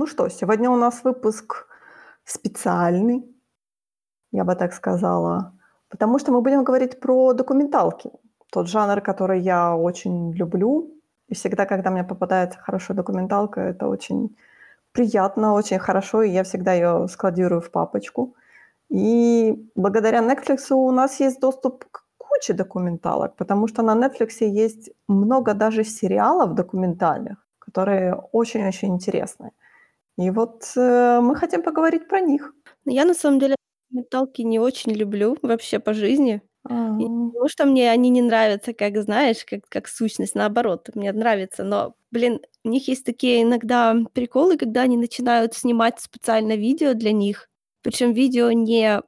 Ну что, сегодня у нас выпуск специальный, я бы так сказала, потому что мы будем говорить про документалки. Тот жанр, который я очень люблю. И всегда, когда мне попадается хорошая документалка, это очень приятно, очень хорошо, и я всегда ее складирую в папочку. И благодаря Netflix у нас есть доступ к куче документалок, потому что на Netflix есть много даже сериалов документальных, которые очень-очень интересные. И вот э, мы хотим поговорить про них. Ну, я на самом деле документалки не очень люблю вообще по жизни. А, И не потому что мне они не нравятся, как, знаешь, как как сущность, наоборот, мне нравится. Но, блин, у них есть такие иногда приколы, когда они начинают снимать специально видео для них. Причем видео не,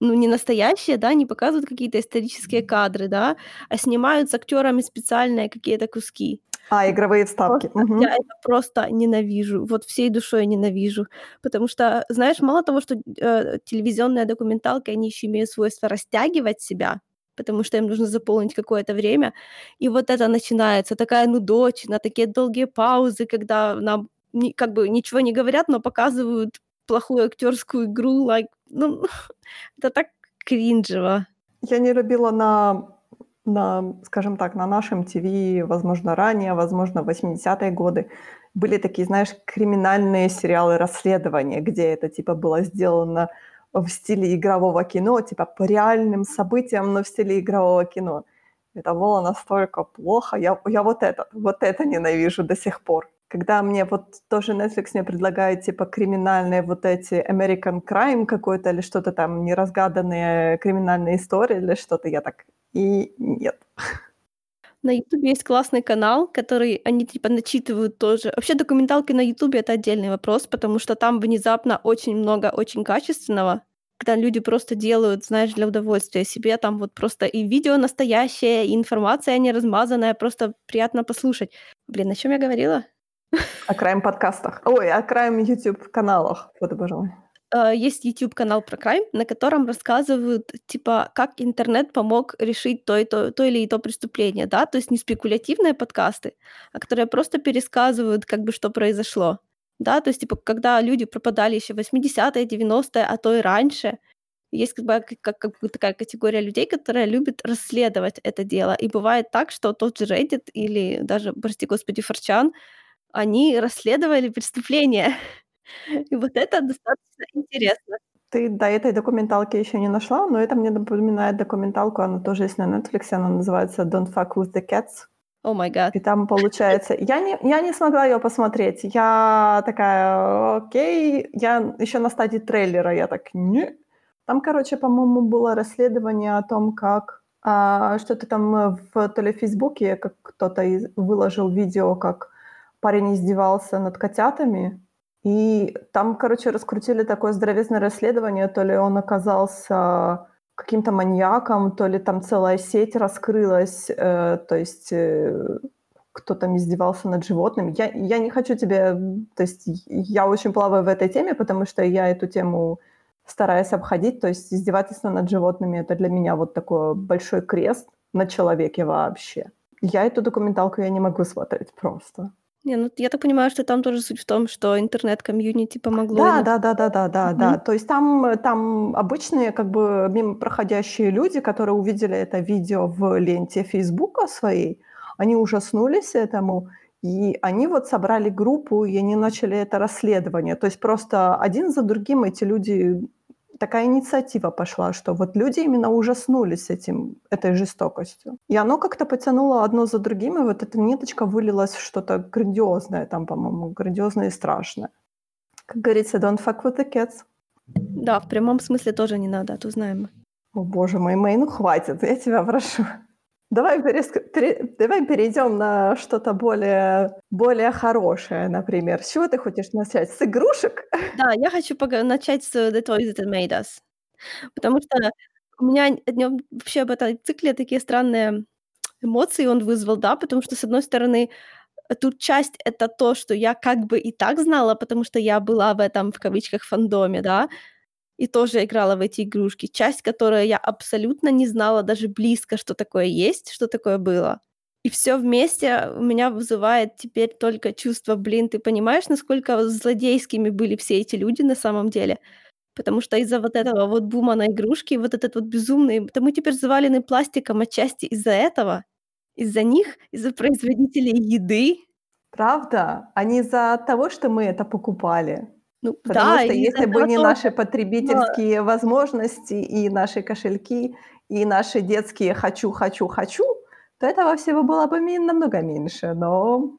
ну, не настоящее, да, не показывают какие-то исторические кадры, да, а снимают с актерами специальные какие-то куски. А, игровые вставки. Просто Мгм. я это просто ненавижу, вот всей душой ненавижу. Потому что, знаешь, мало того, что, э, телевизионные документалки, они еще имеют свойство растягивать себя, потому что им нужно заполнить какое-то время. И вот это начинается, такая нудотина, такие долгие паузы, когда нам как бы ничего не говорят, но показывают плохую актерскую игру. Like, ну, это так кринжево. Я не любила на, на, скажем так, на нашем ТВ, возможно, ранее, возможно, в 80-е годы. Были такие, знаешь, криминальные сериалы расследования, где это типа было сделано в стиле игрового кино, типа по реальным событиям, но в стиле игрового кино. Это было настолько плохо. Я, я вот это, вот это ненавижу до сих пор. Когда мне вот тоже Netflix мне предлагает типа криминальные вот эти American Crime какой-то или что-то там, неразгаданные криминальные истории или что-то, я так, и нет. На "Ютубе" есть классный канал, который они типа начитывают тоже. Вообще документалки на "Ютубе"- это отдельный вопрос, потому что там внезапно очень много очень качественного, когда люди просто делают, знаешь, для удовольствия себе. Там вот просто и видео настоящее, и информация не размазанная, просто приятно послушать. Блин, о чём я говорила? О крайм-подкастах. Ой, о крайм-ютуб-каналах. Вот, боже. Э, есть YouTube-канал про крайм, на котором рассказывают, типа, как интернет помог решить то и то то или и то преступление, да. То есть не спекулятивные подкасты, а которые просто пересказывают, как бы, что произошло. Да, то есть, типа, когда люди пропадали еще в 80-е, 90-е, а то и раньше. Есть как бы как как бы такая категория людей, которая любит расследовать это дело. И бывает так, что тот же Reddit или даже, прости господи, 4chan, они расследовали преступления. И вот это достаточно интересно. Ты до этой документалки еще не нашла, но это мне напоминает документалку, она тоже есть на Netflix, она называется "Don't fuck with the cats". О май гад. И там получается я не я не смогла ее посмотреть. Я такая: "Окей". Я еще на стадии трейлера, я так: "Не". Там, короче, по-моему, было расследование о том, как, а, что-то там, в то ли в "Фейсбуке", как кто-то из выложил видео, как парень издевался над котятами. И там, короче, раскрутили такое здоровезное расследование. То ли он оказался каким-то маньяком, то ли там целая сеть раскрылась, э, то есть, э, кто там издевался над животными. Я я не хочу тебе то есть я очень плаваю в этой теме, потому что я эту тему стараюсь обходить. То есть издевательство над животными- это для меня вот такой большой крест на человеке вообще. Я эту документалку я не могу смотреть просто. Не, ну я так понимаю, что там тоже суть в том, что интернет-комьюнити помогло Да им. да да да да да да. Мгм. То есть там там обычные, как бы, мимо проходящие люди, которые увидели это видео в ленте "Фейсбука" своей, они ужаснулись этому, и они вот собрали группу, и они начали это расследование. То есть просто один за другим эти люди такая инициатива пошла, что вот люди именно ужаснулись этим этой жестокостью. И оно как-то потянуло одно за другим, и вот эта ниточка вылилась в что-то грандиозное там, по-моему, грандиозное и страшное. Как говорится, don't fuck with the cats. Да, в прямом смысле тоже не надо, а то знаем мы. О боже мой, Мэй, ну хватит, я тебя прошу. Давай пере давай перейдем на что-то более более хорошее, например. С чего ты хочешь начать? С игрушек? Да, я хочу начать с "The Toys That Made Us", потому что у меня о нём вообще об этом цикле такие странные эмоции он вызвал, да. Потому что, с одной стороны, тут часть- это то, что я как бы и так знала, потому что я была в этом, в кавычках, "фандоме", да, и тоже играла в эти игрушки. Часть, которую я абсолютно не знала даже близко, что такое есть, что такое было. И все вместе у меня вызывает теперь только чувство, блин, ты понимаешь, насколько злодейскими были все эти люди на самом деле? Потому что из-за вот этого вот бума на игрушки, вот этот вот безумный да мы теперь завалены пластиком отчасти из-за этого, из-за них, из-за производителей еды. Правда? А не из-за того, что мы это покупали. Ну Потому да, что если бы не наши потребительские возможности и наши кошельки, и наши детские "хочу, хочу, хочу", то этого всего было бы намного меньше. Но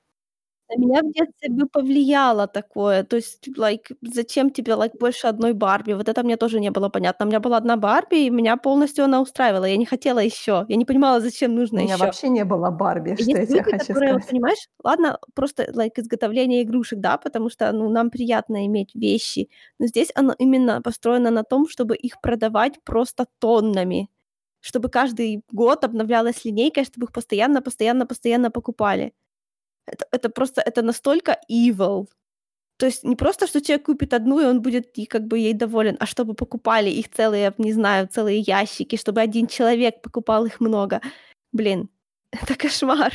на меня в детстве бы повлияло такое. То есть, лайк, зачем тебе, лайк, больше одной Барби? Вот это мне тоже не было понятно. У меня была одна Барби, и меня полностью она устраивала. Я не хотела еще. Я не понимала, зачем у нужно меня еще. вообще не было Барби, что я Есть тебе хочу которые, вот сказать. понимаешь, ладно, просто, лайк, изготовление игрушек, да, потому что, ну, нам приятно иметь вещи, но здесь оно именно построено на том, чтобы их продавать просто тоннами, чтобы каждый год обновлялась линейка, чтобы их постоянно постоянно постоянно покупали. Это это просто, это настолько evil. То есть не просто, что человек купит одну, и он будет и как бы ей доволен, а чтобы покупали их целые, не знаю, целые ящики, чтобы один человек покупал их много. Блин, это кошмар.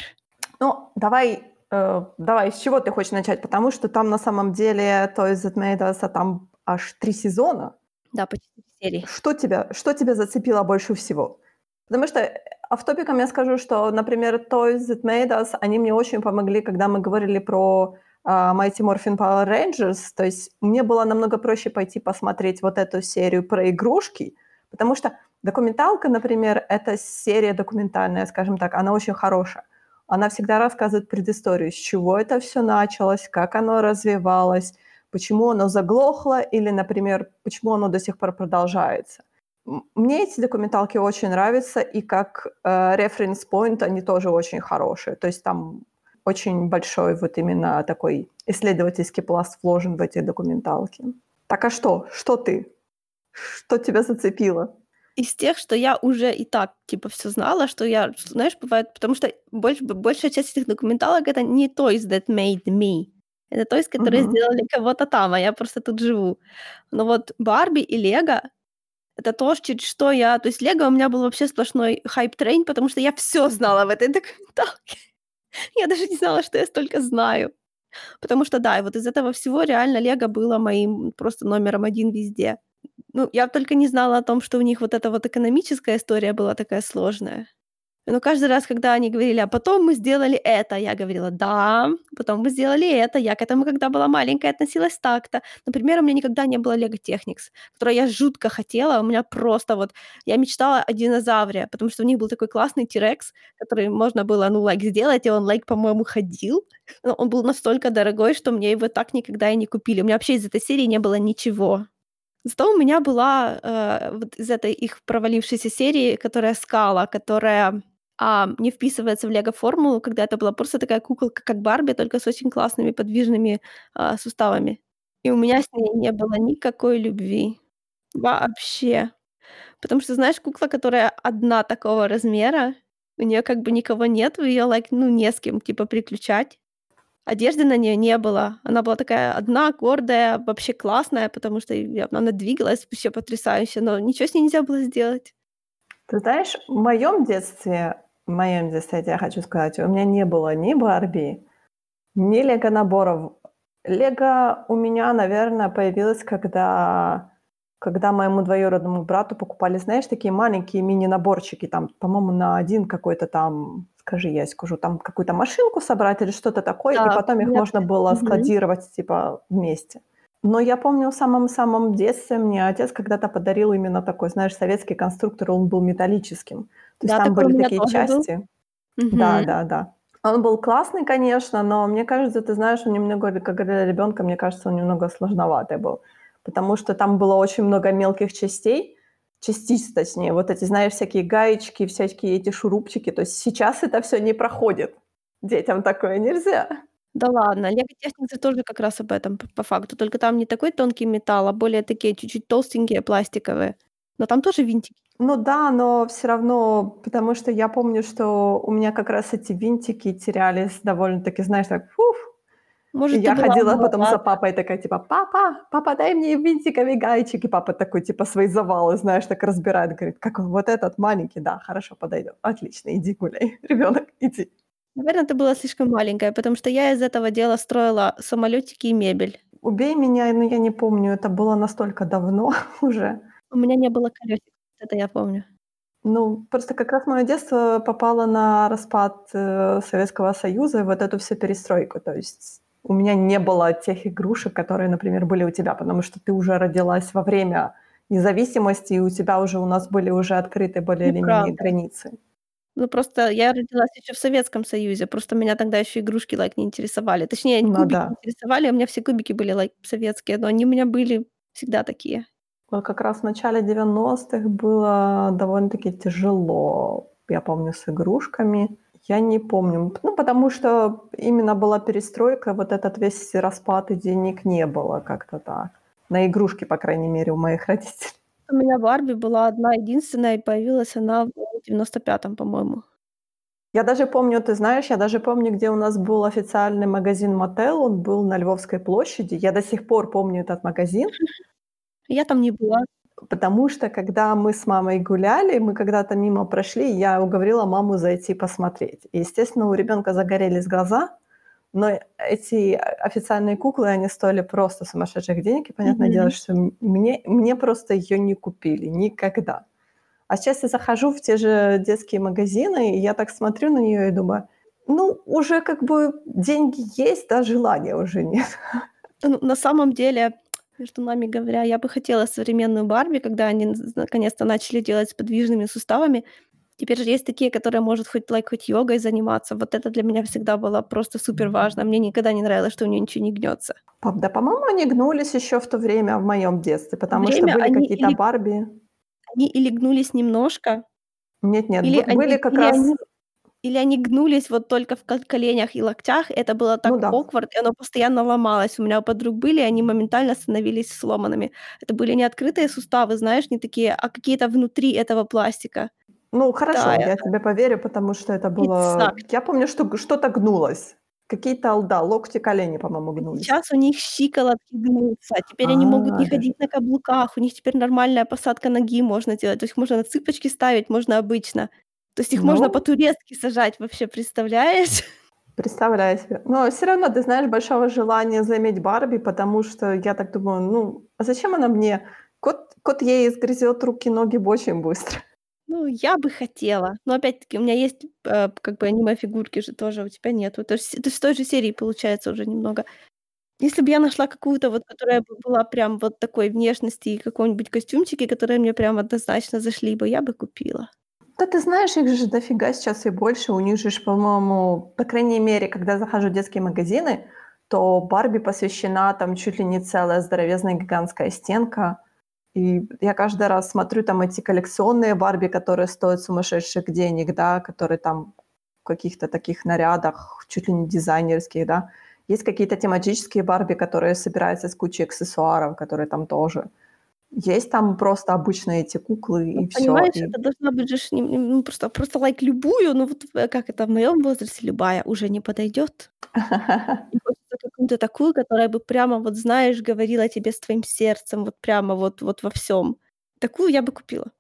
Ну, давай, э, давай, с чего ты хочешь начать? Потому что там на самом деле Toys That Made Us, а там аж 3 сезона. Да, почти серии. Что тебя что тебя зацепило больше всего? Потому что, э, офф-топиком я скажу, что, например, Toys That Made Us, они мне очень помогли, когда мы говорили про, а, Mighty Morphin Power Rangers. То есть мне было намного проще пойти посмотреть вот эту серию про игрушки, потому что документалка, например, это серия документальная, скажем так, она очень хорошая. Она всегда рассказывает предысторию, с чего это всё началось, как оно развивалось, почему оно заглохло или, например, почему оно до сих пор продолжается. Мне эти документалки очень нравятся, и как, э, reference point они тоже очень хорошие. То есть там очень большой вот именно такой исследовательский пласт вложен в эти документалки. Так а что? Что ты? Что тебя зацепило? Из тех, что я уже и так, типа, всё знала, что я, знаешь, бывает, потому что больш большая часть этих документалок- это не Toys That Made Me. Это Toys, которые Мгм. сделали кого-то там, а я просто тут живу. Но вот Барби и Лего- это то, что я то есть Лего у меня был вообще сплошной hype train, потому что я всё знала в этой документалке. Я даже не знала, что я столько знаю. Потому что, да, и вот из этого всего реально Лего было моим просто номером 1 везде. Ну, я только не знала о том, что у них вот эта вот экономическая история была такая сложная. Но каждый раз, когда они говорили: "А потом мы сделали это", я говорила: "Да, потом мы сделали это, я к этому, когда была маленькая, относилась так-то". Например, у меня никогда не было Lego Technics, которые я жутко хотела. У меня просто вот я мечтала о динозавре, потому что у них был такой классный T-Rex, который можно было, ну, лайк, сделать, и он, лайк, по-моему, ходил. Но он был настолько дорогой, что мне его так никогда и не купили. У меня вообще из этой серии не было ничего. Зато у меня была, э, вот из этой их провалившейся серии, которая Скала, которая, а, не вписывается в Лего-формулу, когда это была просто такая куколка, как Барби, только с очень классными подвижными, а, суставами. И у меня с ней не было никакой любви. Вообще. Потому что, знаешь, кукла, которая одна такого размера, у неё как бы никого нет, её, лайк, ну, не с кем, типа, переключать. Одежды на ней не было. Она была такая одна, гордая, вообще классная, потому что она двигалась вообще потрясающе, но ничего с ней нельзя было сделать. Ты знаешь, в моем детстве, в моем детстве, я хочу сказать, у меня не было ни Барби, ни лего-наборов. Лего у меня, наверно, появилось, когда когда моему двоюродному брату покупали, знаешь, такие маленькие мини-наборчики, там, по-моему, на 1 какой-то там, скажи, я скажу, там какую-то машинку собрать или что-то такое, и Да, потом их можно понятно. было складировать, типа, вместе. Но я помню, в самом-самом детстве мне отец когда-то подарил именно такой, знаешь, советский конструктор, он был металлическим. То есть Да, там такой у были такие тоже был. части. Да, да, да. Он был классный, конечно, но мне кажется, ты знаешь, он немного, как для ребёнка, мне кажется, он немного сложноватый был. Потому что там было очень много мелких частей, частиц, точнее, вот эти, знаешь, всякие гаечки, всякие эти шурупчики. То есть сейчас это всё не проходит. Детям такое нельзя. Да ладно, Technics тоже как раз об этом п по факту, только там не такой тонкий металл, а более такие чуть-чуть толстенькие пластиковые. Но там тоже винтики. Ну да, но всё равно, потому что я помню, что у меня как раз эти винтики терялись довольно-таки, знаешь, так, фух. И Может, я была ходила потом за маловата. папой такая типа: "Папа, папа, дай мне винтиками гаечек". И папа такой, типа, свои завалы, знаешь, так разбирает, говорит: "Как вот этот маленький? Да, хорошо, подойдёт. Отлично, иди гуляй, ребёнок, иди". Наверно, ты была слишком маленькая, потому что я из этого дела строила самолётики и мебель. Убей меня, но я не помню, это было настолько давно уже. У меня не было колёсиков, это я помню. Ну, просто как раз моё детство попало на распад, э, Советского Союза и вот эту всю перестройку. То есть у меня не было тех игрушек, которые, например, были у тебя, потому что ты уже родилась во время независимости, и у тебя уже у нас были уже открыты более или менее границы. Ну, просто я родилась ещё в Советском Союзе, просто меня тогда ещё игрушки, like, не интересовали. Точнее, Ну кубики да. интересовали, у меня все кубики были, like, советские, но они у меня были всегда такие. Как раз в начале 90-х было довольно-таки тяжело, я помню, с игрушками. Я не помню, ну, потому что именно была перестройка, вот этот весь распад, и денег не было, как-то так. На игрушки, по крайней мере, у моих родителей. У меня Барби была одна-единственная, и появилась она в 95-м, по-моему. Я даже помню, ты знаешь, я даже помню, где у нас был официальный магазин Mattel, он был на Львовской площади. Я до сих пор помню этот магазин. Я там не была. Потому что, когда мы с мамой гуляли, мы когда-то мимо прошли, я уговорила маму зайти посмотреть. И, естественно, у ребёнка загорелись глаза, но эти официальные куклы, они стоили просто сумасшедших денег. И понятное дело, Мгм. что мне мне просто её не купили никогда. А сейчас я захожу в те же детские магазины, и я так смотрю на неё и думаю: "Ну, уже как бы деньги есть, да, желания уже нет". Ну, на самом деле, между нами говоря, я бы хотела современную Барби, когда они наконец-то начали делать с подвижными суставами. Теперь же есть такие, которые может хоть, like, хоть йогой заниматься. Вот это для меня всегда было просто супер важно. Мне никогда не нравилось, что у неё ничего не гнётся. П да, по-моему, они гнулись ещё в то время в моём детстве, потому что Время были они какие-то или Барби они или гнулись немножко Нет-нет, или бы были они как раз они или они гнулись вот только в ко коленях и локтях. Это было Ну так да. awkward, и оно постоянно ломалось. У меня у подруг были, и они моментально становились сломанными. Это были не открытые суставы, знаешь, не такие, а какие-то внутри этого пластика. Ну, Да, хорошо, я это тебе поверю, потому что это It было sucked. я помню, что г что-то гнулось. Какие-то, да, локти, колени, по-моему, А гнулись. сейчас у них щиколотки гнутся, теперь они могут А, не даже ходить на каблуках, у них теперь нормальная посадка ноги можно делать. То есть можно на цыпочки ставить, можно обычно. То есть их можно Ну по-турецки сажать, вообще представляешь? Представляю себе. Но всё равно, ты знаешь, большого желания заиметь Барби, потому что я так думаю: "Ну, а зачем она мне? Кот кот ей сгрызёт руки, ноги очень быстро". Ну, я бы хотела, но опять-таки у меня есть, э, как бы аниме-фигурки же тоже, у тебя нету. Это ж с это с той же серии получается уже немного. Если бы я нашла какую-то вот, которая бы была прям вот такой внешности и какой-нибудь костюмчики, которые мне прям однозначно зашли бы, я бы купила. Да ты знаешь, их же дофига сейчас и больше. У них же по-моему, по крайней мере, когда захожу в детские магазины, то Барби посвящена там чуть ли не целая здоровезная гигантская стенка. И я каждый раз смотрю там эти коллекционные Барби, которые стоят сумасшедших денег, да, которые там в каких-то таких нарядах, чуть ли не дизайнерских, да. Есть какие-то тематические Барби, которые собираются из кучи аксессуаров, которые там тоже. Есть там просто обычные эти куклы, Ну, и всё. понимаешь, И это должна быть же ну, просто просто, like, любую, ну, вот, э, как это, в моём возрасте любая уже не хочется какую-то такую, которая бы прямо вот, знаешь, говорила тебе с твоим сердцем, вот прямо вот вот во всём. Такую я бы купила.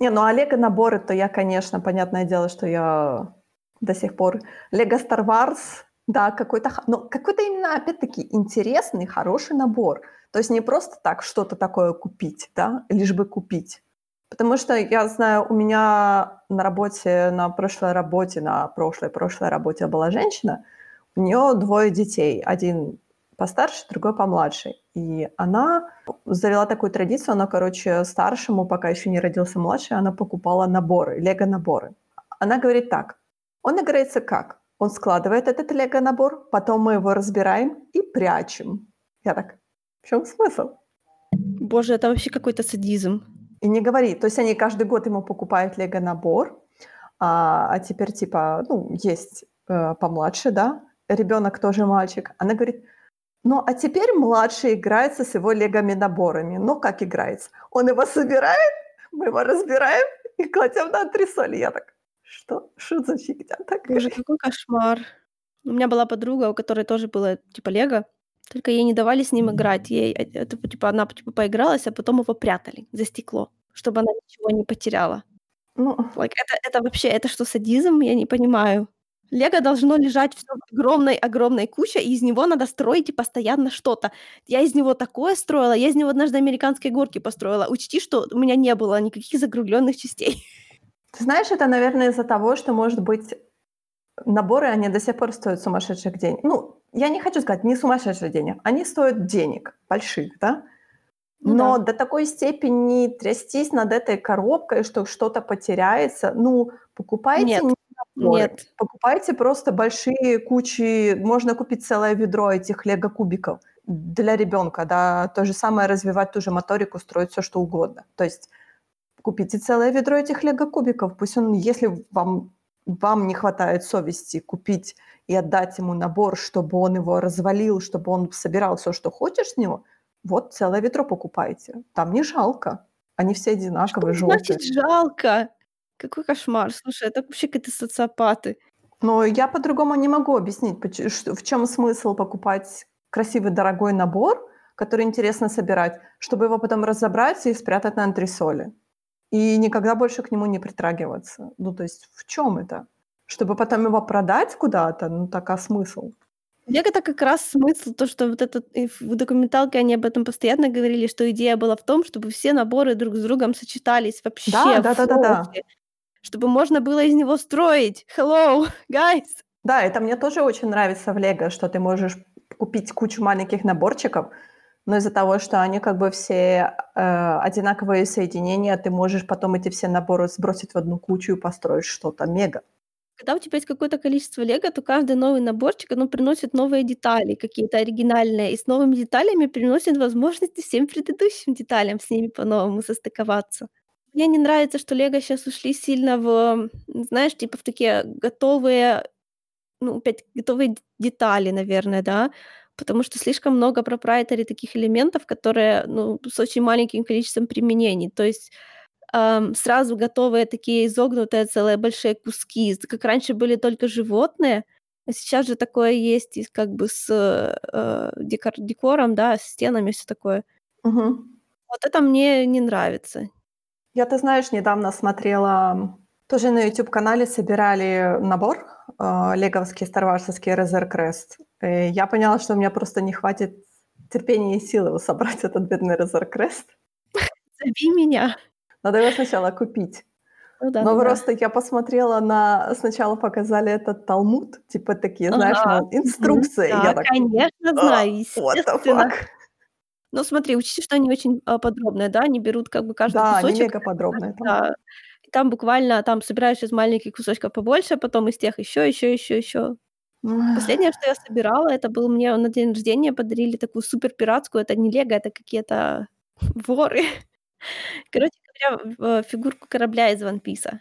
Не, ну, а "Лего"-наборы, то я, конечно, понятное дело, что я до сих пор "Лего Star Wars", да, какой-то но какой-то именно, опять-таки, интересный, хороший набор. То есть не просто так что-то такое купить, да, лишь бы купить. Потому что я знаю, у меня на работе, на прошлой работе, на прошлой-прошлой работе была женщина, у неё двое детей: 1 постарше, другой помладше. И она завела такую традицию, она, короче, старшему, пока ещё не родился младший, она покупала наборы, "Лего"-наборы. Она говорит так: "Он играется как? Он складывает этот "Лего"-набор, потом мы его разбираем и прячем". Я так: "В чём смысл?" Боже, это вообще какой-то садизм. И не говори. То есть они каждый год ему покупают "Лего"-набор, а, а теперь типа, ну, есть, э, помладше, да, ребёнок тоже мальчик. Она говорит: "Ну, а теперь младший играется с его "Лего"-наборами". Ну, как играется? Он его собирает, мы его разбираем и кладём на антресоли. Я так: "Что? Что за фигня Боже, такая?" какой кошмар. У меня была подруга, у которой тоже было типа "Лего", только ей не давали с ним играть. Ей э это типа она типа поигралась, а потом его прятали за стекло, чтобы она ничего не потеряла. Ну Like это это вообще, это что, садизм? Я не понимаю. Лего должно лежать в огромной-огромной куче, и из него надо строить и постоянно что-то. Я из него такое строила, я из него однажды американские горки построила. Учти, что у меня не было никаких закруглённых частей. Ты знаешь, это, наверное, из-за того, что, может быть, наборы, они до сих пор стоят сумасшедших денег. Ну, я не хочу сказать, не сумасшедших денег, они стоят денег больших, да? Ну Но да. до такой степени трястись над этой коробкой, что что-то потеряется, ну, покупайте Нет, не наборы, нет. покупайте просто большие кучи. Можно купить целое ведро этих лего-кубиков для ребёнка, да. То же самое развивать ту же моторику, строить всё что угодно. То есть купите целое ведро этих лего-кубиков. Пусть он, если вам вам не хватает совести купить и отдать ему набор, чтобы он его развалил, чтобы он собирал всё, что хочешь с него, вот целое ведро покупайте. Там не жалко. Они все Что одинаковые, значит жалко? Какой кошмар. Слушай, это вообще какие-то социопаты. Но я по-другому не могу объяснить, в чём смысл покупать красивый дорогой набор, который интересно собирать, чтобы его потом разобрать и спрятать на антресоли. И никогда больше к нему не притрагиваться. Ну, то есть в чём это? Чтобы потом его продать куда-то? Ну, так а смысл? Лего- это как раз смысл, то, что вот этот в документалке они об этом постоянно говорили, что идея была в том, чтобы все наборы друг с другом сочетались Да, вообще в да-да-да-да. флоуте, чтобы можно было из него строить. Hello, guys! Да, это мне тоже очень нравится в "Лего", что ты можешь купить кучу маленьких наборчиков, но из-за того, что они как бы все, э, одинаковые соединения, ты можешь потом эти все наборы сбросить в одну кучу и построить что-то мега. Когда у тебя есть какое-то количество лего, то каждый новый наборчик, оно приносит новые детали, какие-то оригинальные, и с новыми деталями приносит возможности всем предыдущим деталям с ними по-новому состыковаться. Мне не нравится, что лего щас ушли сильно в, знаешь, типа в такие готовые, ну, опять готовые детали, наверное, да, потому что слишком много проприетари таких элементов, которые, ну, с очень маленьким количеством применений. То есть, ам, сразу готовые такие изогнутые целые большие куски, как раньше были только животные, а сейчас же такое есть и как бы с, э, декор декором, да, с стенами, всё такое. Мгм. Вот это мне не нравится. Я, ты знаешь, недавно смотрела, тоже на "Ютуб"-канале собирали набор, э, леговский старварсовский "Разор Крест". И я поняла, что у меня просто не хватит терпения и сил его собрать, этот бедный "Разор Крест". Зови меня. Надо его сначала купить. Ну да, Но ну да. просто я посмотрела на сначала показали этот талмуд, типа такие, знаешь, Ага, мол, мгм. инструкция. И Да, я так: конечно, "А, знаю, естественно. fuck?" Но смотри, учти, что они очень, а, подробные, да, они берут как бы каждый Да, кусочек, мега подробные там. да, и там буквально там собираешь из маленьких кусочков побольше, а потом из тех ещё, ещё, ещё, ещё. Последнее, что я собирала, это был мне на день рождения подарили такую супер пиратскую, это не лего, это какие-то воры. Короче говоря, в фигурку корабля из "Ван Писа".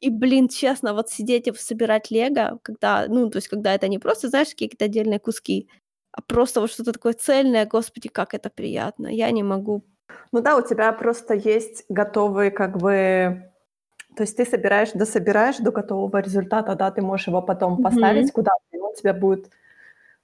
И, блин, честно, вот сидеть и собирать лего, когда, ну, то есть когда это не просто, знаешь, какие-то отдельные куски, а просто вот что-то такое цельное, господи, как это приятно. Я не могу. Ну да, у тебя просто есть готовые как бы то есть ты собираешь, дособираешь до готового результата, да, ты можешь его потом Мгм. поставить куда-то, и он у тебя будет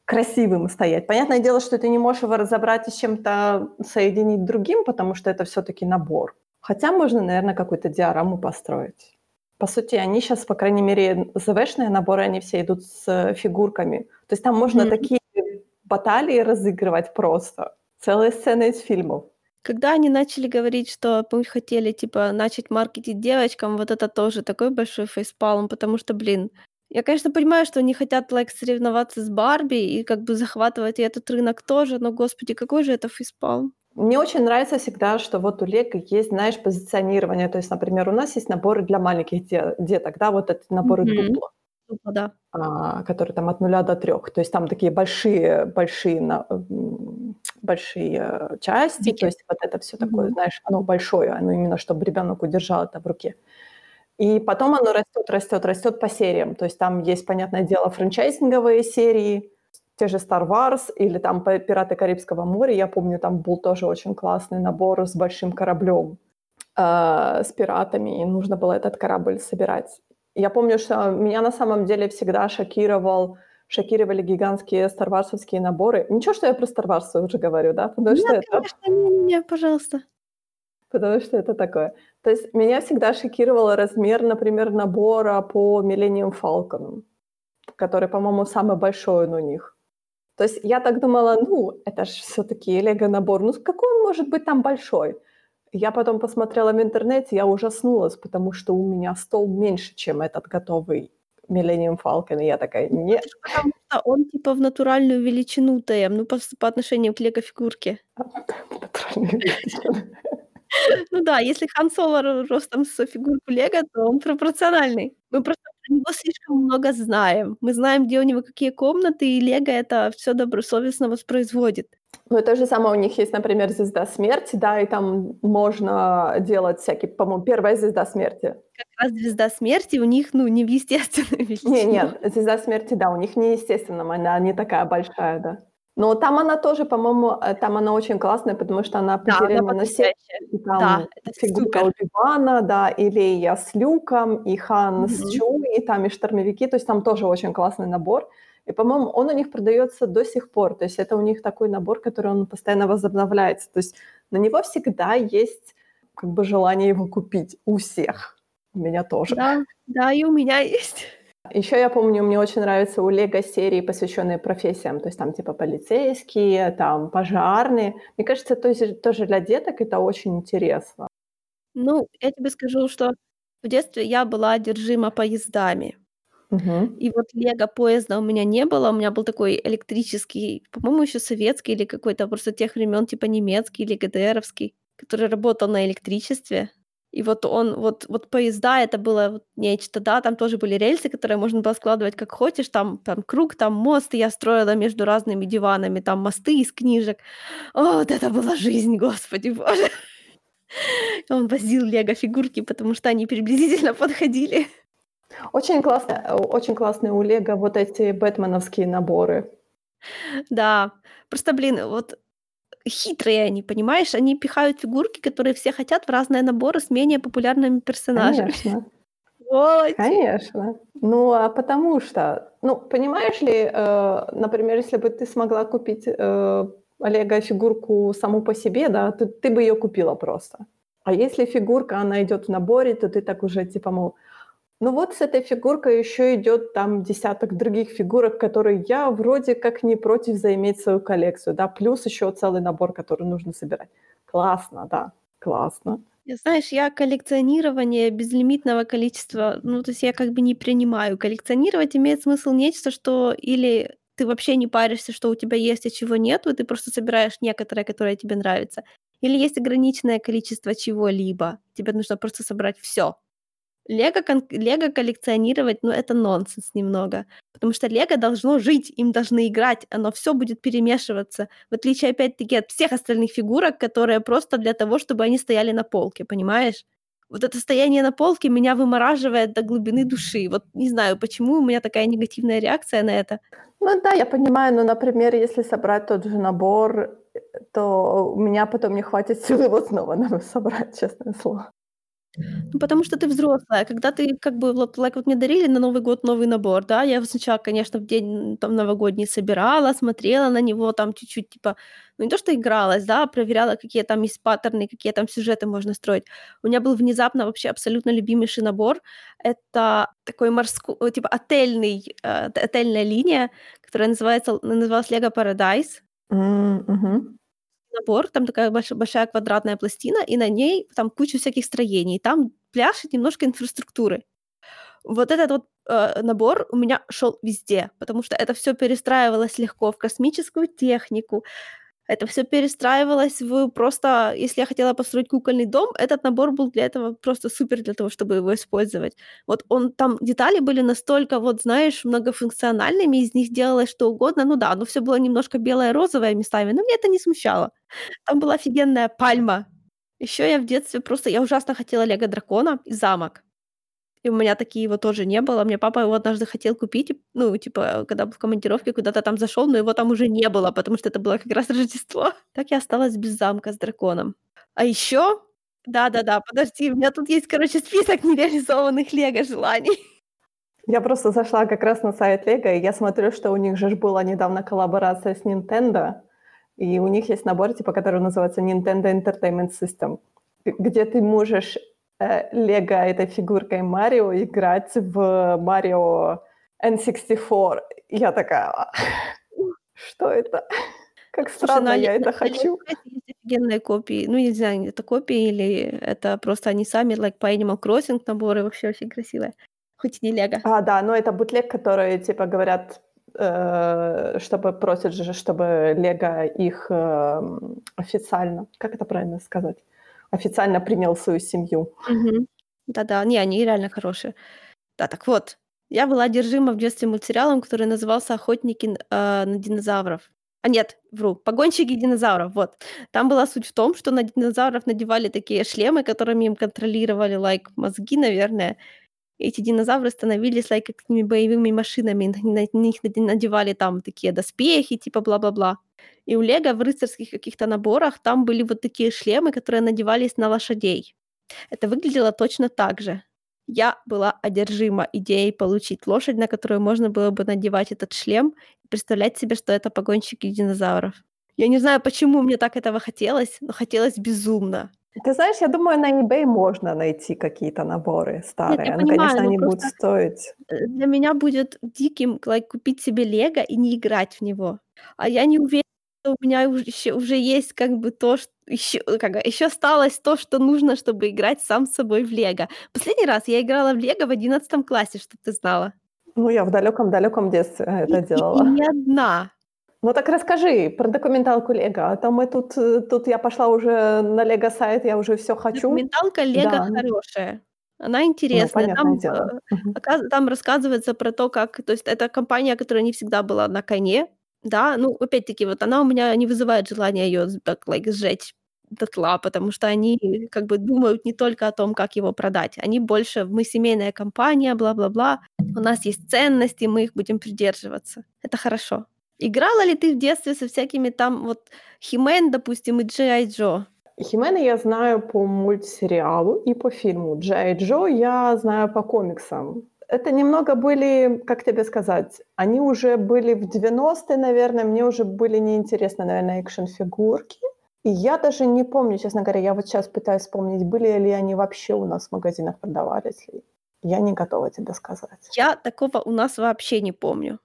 красивым стоять. Понятное дело, что ты не можешь его разобрать и с чем-то соединить другим, потому что это всё-таки набор. Хотя можно, наверно, какую-то диораму построить. По сути, они щас, по крайней мере, ЗВшные наборы, они все идут с фигурками. То есть там можно Мгм. такие баталии разыгрывать просто, целые сцены из фильмов. Когда они начали говорить, что мы хотели, типа, начать маркетить девочкам, вот это тоже такой большой фейспалм, потому что, блин, я, конечно, понимаю, что они хотят, лайк, соревноваться с "Барби" и как бы захватывать и этот рынок тоже, но, господи, какой же это фейспалм. Мне очень нравится всегда, что вот у лего есть, знаешь, позиционирование. То есть, например, у нас есть наборы для маленьких де деток, да, вот эти наборы Мгм. "Дупло", Дупло, да. а, которые там от 0 до 3. То есть там такие большие большие на большие части, то Кубики. есть вот это всё такое, Мгм. знаешь, оно большое, оно именно чтобы ребёнок удержал это в руке. И потом оно растёт, растёт, растёт по сериям. То есть там есть, понятное дело, франчайзинговые серии, те же "Стар Варс" или там "Пираты Карибского моря". Я помню, там был тоже очень классный набор с большим кораблём, а, с пиратами, и нужно было этот корабль собирать. Я помню, что меня на самом деле всегда шокировал шокировали гигантские старварсовские наборы. Ничего, что я про "Стар Варс" уже говорю, да, потому что Нет, это конечно, не-не-не, пожалуйста. потому что это такое. То есть меня всегда шокировал размер, например, набора по "Millennium Falcon". который, по-моему, самый большой он у них. То есть я так думала, ну, это же все-таки лего-набор, ну, какой он может быть там большой? Я потом посмотрела в интернете, я ужаснулась, потому что у меня стол меньше, чем этот готовый Millennium Falcon. И я такая, нет. Потому что он типа в натуральную величину ТМ, ну, по, по отношению к лего-фигурке. Величину. Ну да, если Хан Соло ростом с фигурку Лего, то он пропорциональный. Мы просто про него слишком много знаем. Мы знаем, где у него какие комнаты, и Лего это все добросовестно воспроизводит. Ну, это же самое у них есть, например, «Звезда смерти», да, и там можно делать всякие, по-моему, первая «Звезда смерти». Как раз «Звезда смерти» у них, ну, не в естественной величине. Не, нет, «Звезда смерти», да, у них не естественном, она не такая большая, да. Но там она тоже, по-моему, э, там она очень классная, потому что она Да, она на семь. И там Да, фигурка супер. Оби-Вана, да, и Лея с Люком, и Хан с Мгм. Чу, и там и штормовики, то есть там тоже очень классный набор. И, по-моему, он у них продается до сих пор, то есть это у них такой набор, который он постоянно возобновляется, то есть на него всегда есть как бы желание его купить у всех. У меня тоже. Да, да, и у меня есть. Еще я помню, мне очень нравятся у Лего серии, посвященные профессиям, то есть там типа полицейские, там пожарные. Мне кажется, то есть тоже для деток это очень интересно. Ну, я тебе скажу, что в детстве я была одержима поездами. И вот лего-поезда у меня не было. У меня был такой электрический, по-моему, еще советский или какой-то просто тех времен, типа немецкий или ГДРовский, который работал на электричестве. И вот он, вот, вот поезда, это было вот нечто, да, там тоже были рельсы, которые можно было складывать как хочешь, там, там круг, там мост, я строила между разными диванами, там мосты из книжек. О, вот это была жизнь, господи боже. Он возил лего-фигурки, потому что они приблизительно подходили. Очень классно, очень классные у Лего вот эти бэтменовские наборы. Да, просто, блин, вот хитрые они, понимаешь? Они пихают фигурки, которые все хотят, в разные наборы с менее популярными персонажами. Конечно, Сволочи! конечно. Ну, а потому что, ну, понимаешь ли, э, например, если бы ты смогла купить э, Лего-фигурку саму по себе, да, то ты бы ее купила просто. А если фигурка, она идет в наборе, то ты так уже типа, мол, ну вот с этой фигуркой еще идет там десяток других фигурок, которые я вроде как не против заиметь свою коллекцию, да, плюс еще целый набор, который нужно собирать. Классно, да, классно. Знаешь, я коллекционирование безлимитного количества, ну, то есть я как бы не принимаю. Коллекционировать имеет смысл нечто, что или ты вообще не паришься, что у тебя есть, а чего нету, и ты просто собираешь некоторое, которое тебе нравится. Или есть ограниченное количество чего-либо. Тебе нужно просто собрать все. Лего, кон- Лего коллекционировать, ну, это нонсенс немного. Потому что Лего должно жить, им должны играть, оно все будет перемешиваться. В отличие, опять-таки, от всех остальных фигурок, которые просто для того, чтобы они стояли на полке, понимаешь? Вот это стояние на полке меня вымораживает до глубины души. Вот не знаю, почему у меня такая негативная реакция на это. Ну да, я понимаю, но, например, если собрать тот же набор, э, то у меня потом не хватит сил его снова собрать, честное слово. Ну, потому что ты взрослая. Когда ты как бы вот, like, вот мне дарили на Новый год новый набор, да, я его сначала, конечно, в день там новогодний собирала, смотрела на него там чуть-чуть, типа, ну не то, что игралась, да, проверяла, какие там есть паттерны, какие там сюжеты можно строить. У меня был внезапно вообще абсолютно любимейший набор. Это такой морской, э, типа отельный, э, отельная линия, которая называется, называлась Lego Paradise мгм. Набор, там такая большая, большая квадратная пластина, и на ней там куча всяких строений. Там пляж и немножко инфраструктуры. Вот этот вот э, набор у меня шел везде, потому что это все перестраивалось легко в космическую технику. Это все перестраивалось в просто, если я хотела построить кукольный дом, этот набор был для этого просто супер для того, чтобы его использовать. Вот он там детали были настолько, вот знаешь, многофункциональными, из них делалось что угодно. Ну да, оно все было немножко белое-розовое местами, но меня это не смущало. Там была офигенная пальма. Еще я в детстве просто, я ужасно хотела Лего дракона и замок. И у меня такие его тоже не было. Мне папа его однажды хотел купить, ну, типа, когда был в командировке, куда-то там зашел, но его там уже не было, потому что это было как раз Рождество. Так я осталась без замка с драконом. А еще, да-да-да, подожди, у меня тут есть, короче, список нереализованных Лего желаний. Я просто зашла как раз на сайт Лего, и я смотрю, что у них же была недавно коллаборация с Nintendo, и у них есть набор, типа, который называется Nintendo Entertainment System, где ты можешь Лего этой фигуркой Марио играть в Марио N64. И я такая, «А, что это? Как Слушай, странно, я это хочу. Есть офигенные копии. Ну, не знаю, это копии или это просто они сами, like, по Animal Crossing наборы, вообще очень красивые. Хоть не "Лего". А, да, но это бутлег, который, типа, говорят, э, чтобы просят же, чтобы Лего их, эм, официально, как это правильно сказать, официально принял свою семью. Да-да, не, они реально хорошие. Да, так вот, я была одержима в детстве мультсериалом, который назывался "Охотники а, на динозавров". А нет, вру, "Погонщики динозавров", вот. Там была суть в том, что на динозавров надевали такие шлемы, которыми им контролировали, like, мозги, наверное. Эти динозавры становились, like, какими боевыми машинами. На них наде надевали там такие доспехи, типа бла-бла-бла. И у Лего в рыцарских каких-то наборах там были вот такие шлемы, которые надевались на лошадей. Это выглядело точно так же. Я была одержима идеей получить лошадь, на которую можно было бы надевать этот шлем и представлять себе, что это погонщики динозавров. Я не знаю, почему мне так этого хотелось, но хотелось безумно. Ты знаешь, я думаю, на eBay можно найти какие-то наборы Нет, старые. я Ну, конечно, понимаю, но они будут стоить э, для меня будет диким, like, купить себе "Лего" и не играть в него. А я не уверена, что у меня уж ещё уже есть как бы то, чт ещё, э, как ещё осталось то, что нужно, чтобы играть сам с собой в "Лего". Последний раз я играла в "Лего" в 11 классе, чтоб ты знала. Ну, я в далёком-далёком детстве И это и и делала. не одна. Ну, так расскажи про документалку "Лего", а то мы тут э, тут я пошла уже на "Лего" сайт, я уже всё хочу. Документалка "Лего" Да. хорошая. Она Ну, интересная. понятное Там, дело. э, там рассказывается про то, как то есть это компания, которая не всегда была на коне. Да, ну, опять-таки, вот она у меня не вызывает желания з так, like, сжечь дотла, потому что они как бы думают не только о том, как его продать. Они больше: "Мы семейная компания, бла-бла-бла, у нас есть ценности, мы их будем придерживаться". Это хорошо. Играла ли ты в детстве со всякими там вот He-Man, допустим, и G.I. Joe? "He-Мана" я знаю по мультсериалу и по фильму. "G.I. Joe" я знаю по комиксам. Это немного были, как тебе сказать, они уже были в 90-е, наверное, мне уже были неинтересны, наверное, экшн-фигурки. И я даже не помню, честно говоря, я вот щас пытаюсь вспомнить, были ли они вообще у нас в магазинах продавались ли. Я не готова тебе сказать. Я такого у нас вообще не помню.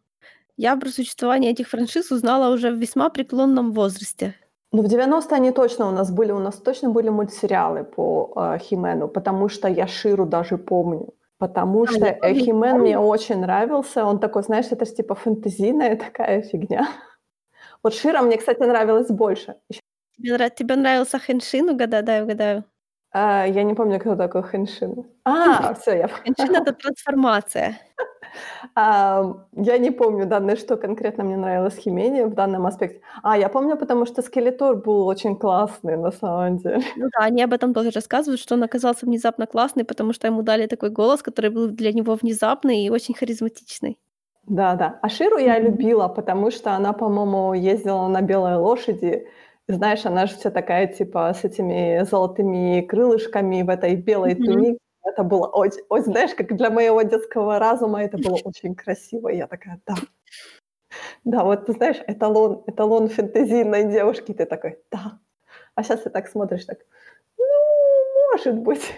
Я про существование этих франшиз узнала уже в весьма преклонном возрасте. Ну, в 90-е они точно у нас были, у нас точно были мультсериалы по, э, He-Ману, потому что я Ширу даже помню. Потому Да, что, э, He-Man мне очень нравился. Он такой, знаешь, это ж типа фэнтезийная такая фигня. Вот Шира мне, кстати, нравилась больше. Тебе нра тебе нравился Хеншин? Угада дай угадаю. А, я не помню, кто такой Хеншин. А, всё, я Хеншин- это трансформация. Ам, я не помню, да, на что конкретно мне нравилось He-Мене в данном аспекте. А, я помню, потому что Скелетор был очень классный на самом деле. Ну да, они об этом тоже рассказывают, что он оказался внезапно классный, потому что ему дали такой голос, который был для него внезапный и очень харизматичный. Да-да. А Ширу я любила, потому что она, по-моему, ездила на белой лошади. Знаешь, она же вся такая, типа, с этими золотыми крылышками в этой белой Мгм. тунике. Это было оч ой, знаешь, как для моего детского разума это было очень красиво. И я такая: "Да". Да, вот ты знаешь, эталон эталон фэнтезийной девушки. Ты такой: "Да". А щас ты так смотришь, так: "Ну, может быть".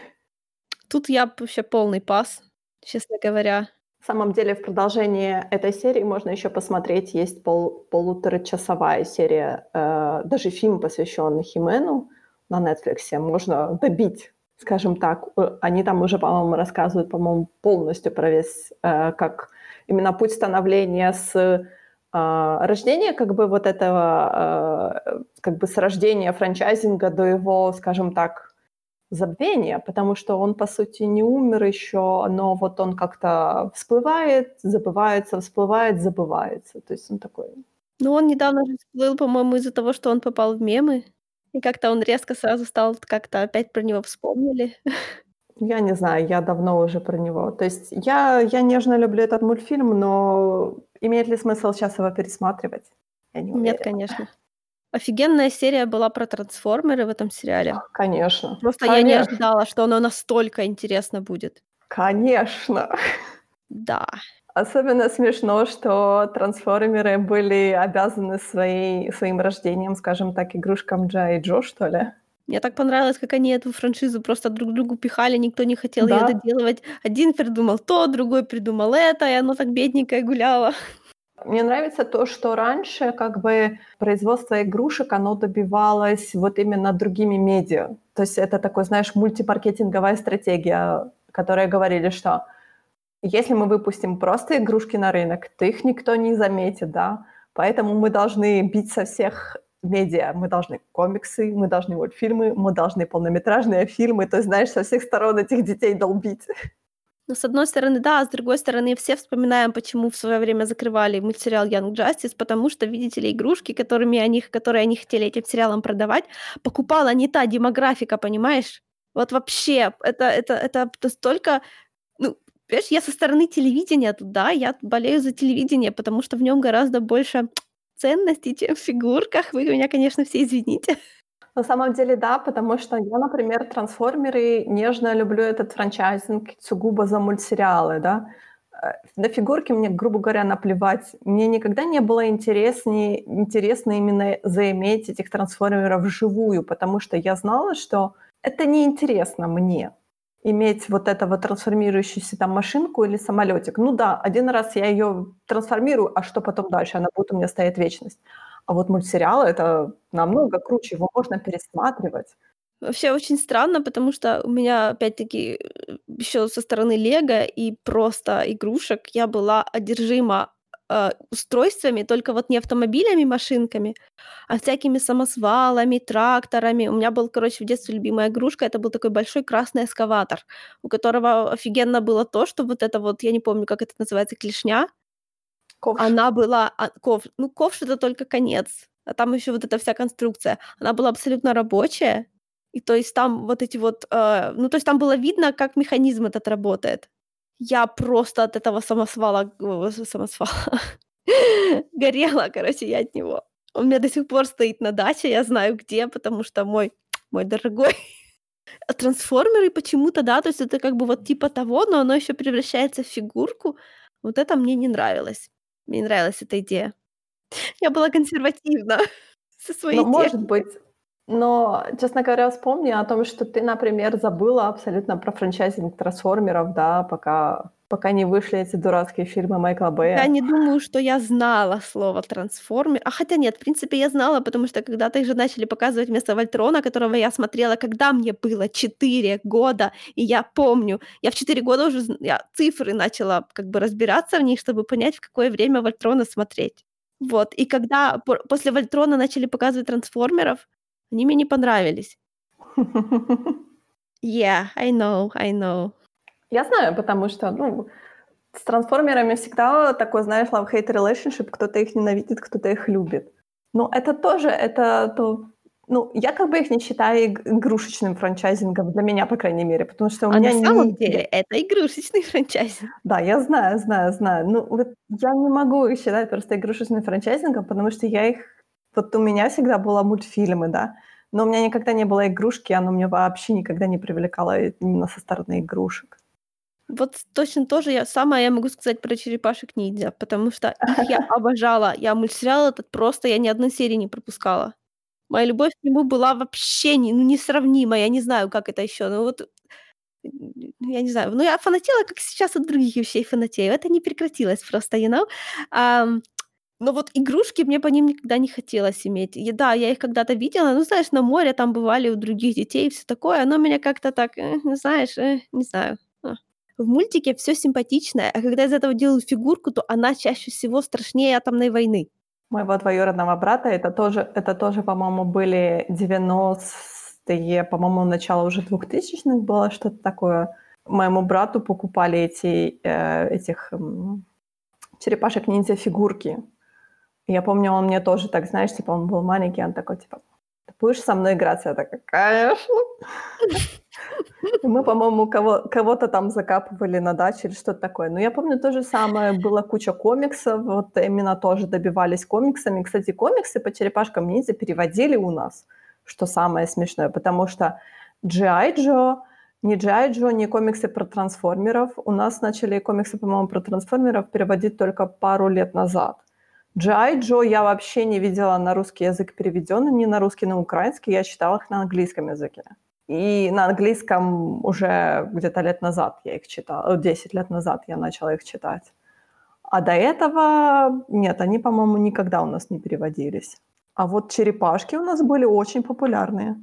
Тут я вообще полный пас, честно говоря. На самом деле, в продолжение этой серии можно ещё посмотреть. Есть пол полуторачасовая серия, э, даже фильм, посвящённый He-Ману на "Нетфликсе". Можно добить, скажем так. Э, они там уже, по-моему, рассказывают, по-моему, полностью про весь, э, как именно путь становления с, а, рождения как бы вот этого, э, как бы с рождения франчайзинга до его, скажем так, забвения. Потому что он, по сути, не умер ещё, но вот он как-то всплывает, забывается, всплывает, забывается. То есть он такой Ну, он недавно же всплыл, по-моему, из-за того, что он попал в мемы. И как-то он резко сразу стал, как-то опять про него вспомнили. Я не знаю, я давно уже про него. То есть я я нежно люблю этот мультфильм, но имеет ли смысл щас его пересматривать? Я не Нет, конечно. Офигенная серия была про трансформеры в этом сериале. Конечно, Просто я не конечно. ожидала, что оно настолько интересно будет. Конечно. Да. Особенно смешно, что трансформеры были обязаны своей своим рождением, скажем так, игрушкам G.I. Joe, что ли. Мне так понравилось, как они эту франшизу просто друг другу пихали, никто не хотел Да. доделывать. Один придумал то, другой придумал это, и оно так бедненькое гуляло. Мне нравится то, что раньше как бы производство игрушек, оно добивалось вот именно другими медиа. То есть это такой, знаешь, мультимаркетинговая стратегия, которая говорили, что если мы выпустим просто игрушки на рынок, то их никто не заметит, да, поэтому мы должны бить со всех медиа. Мы должны комиксы, мы должны мультфильмы, мы должны полнометражные фильмы, то есть, знаешь, со всех сторон этих детей долбить. Ну, с одной стороны, да, а с другой стороны, все вспоминаем, почему в своё время закрывали мультсериал Young Justice, потому что, видите ли, игрушки, которыми они которые они хотели этим сериалом продавать, покупала не та демографика, понимаешь? Вот вообще, это это это настолько ну, понимаешь, я со стороны телевидения тут, да, я болею за телевидение, потому что в нём гораздо больше ценностей, чем в фигурках. Вы меня, конечно, все извините. На самом деле, да, потому что я, например, "Трансформеры" нежно люблю этот франчайзинг сугубо за мультсериалы, да. Э, на фигурки мне, грубо говоря, наплевать. Мне никогда не было интересней интересно именно заиметь этих "Трансформеров" вживую, потому что я знала, что это неинтересно мне иметь вот эту вот трансформирующуюся там машинку или самолётик. Ну да, один раз я её трансформирую, а что потом дальше? Она будет у меня стоять вечность. А вот мультсериалы- это намного круче, его можно пересматривать. Вообще очень странно, потому что у меня, опять-таки, ещё со стороны "Лего" и просто игрушек я была одержима, э, устройствами, только вот не автомобилями, машинками, а всякими самосвалами, тракторами. У меня был, короче, в детстве любимая игрушка- это был такой большой красный эскаватор, у которого офигенно было то, что вот это вот, я не помню, как это называется, клешня Ковш. она была, а, ков ну, ковш- это только конец, а там ещё вот эта вся конструкция. Она была абсолютно рабочая, и то есть там вот эти вот, э, ну, то есть там было видно, как механизм этот работает. Я просто от этого самосвала, о, самосвала, горела, короче, я от него. Он у меня до сих пор стоит на даче, я знаю где, потому что мой мой дорогой. А "Трансформеры" почему-то, да, то есть это как бы вот типа того, но оно ещё превращается в фигурку. Вот это мне не нравилось. Мне не нравилась эта идея. Я была консервативна со Ну, своей может техникой. быть. Но, честно говоря, вспомни о том, что ты, например, забыла абсолютно про франчайзинг "Трансформеров", да, пока пока не вышли эти дурацкие фильмы Майкла Я Бэя. не думаю, что я знала слово "трансформер". А хотя нет, в принципе, я знала, потому что когда-то их же начали показывать вместо "Вольтрона", которого я смотрела, когда мне было 4 года. И я помню, я в 4 года уже я цифры начала как бы разбираться в них, чтобы понять, в какое время "Вольтрона" смотреть. Вот, и когда по после "Вольтрона" начали показывать "Трансформеров", они мне не понравились. Yeah, I know, I know. Я знаю, потому что, ну, с "Трансформерами" всегда такой, знаешь, love-hate relationship. Кто-то их ненавидит, кто-то их любит. Но это тоже, это то ну, я как бы их не считаю иг игрушечным франчайзингом, для меня, по крайней мере, потому что у А меня на самом не деле это игрушечный франчайзинг. Да, я знаю знаю знаю. Ну, вот я не могу их считать просто игрушечным франчайзингом, потому что я их вот у меня всегда было мультфильмы, да, но у меня никогда не было игрушки, оно меня вообще никогда не привлекало именно со стороны игрушек. Вот точно то же я самое я могу сказать про "Черепашек-ниндзя", потому что их я обожала. Я мультсериал этот просто я ни одной серии не пропускала. Моя любовь к нему была вообще не ну, несравнима. Я не знаю, как это ещё, ну вот, я не знаю. Ну, я фанатела, как сейчас от других вещей фанатею. Это не прекратилось просто, you know. Ам, но вот игрушки мне по ним никогда не хотелось иметь. И да, я их когда-то видела, ну, знаешь, на море там бывали у других детей и всё такое, оно меня как-то так, э, ну, знаешь, э, не знаю. В мультике всё симпатичное, а когда из этого делают фигурку, то она чаще всего страшнее атомной войны. Моего двоюродного брата это тоже это тоже, по-моему, были 90-е, по-моему, начало уже 2000-х было, что-то такое. Моему брату покупали эти, э, этих, м, Черепашек-ниндзя фигурки. Я помню, он мне тоже так, знаешь, типа он был маленький, он такой типа: "Ты будешь со мной играться?" Я такая: "Конечно". Мы, по-моему, кого кого-то там закапывали на даче или что-то такое. Но я помню то же самое, была куча комиксов, вот именно тоже добивались комиксами. Кстати, комиксы по Черепашкам-ниндзя переводили у нас, что самое смешное, потому что G.I. Joe, ни G.I. Joe, ни комиксы про трансформеров у нас начали комиксы, по-моему, про трансформеров переводить только пару лет назад. G.I. Джо я вообще не видела на русский язык переведённый, ни на русский, ни на украинский. Я читала их на английском языке. И на английском уже где-то лет назад я их читала, 10 лет назад я начала их читать. А до этого нет, они, по-моему, никогда у нас не переводились. А вот черепашки у нас были очень популярные.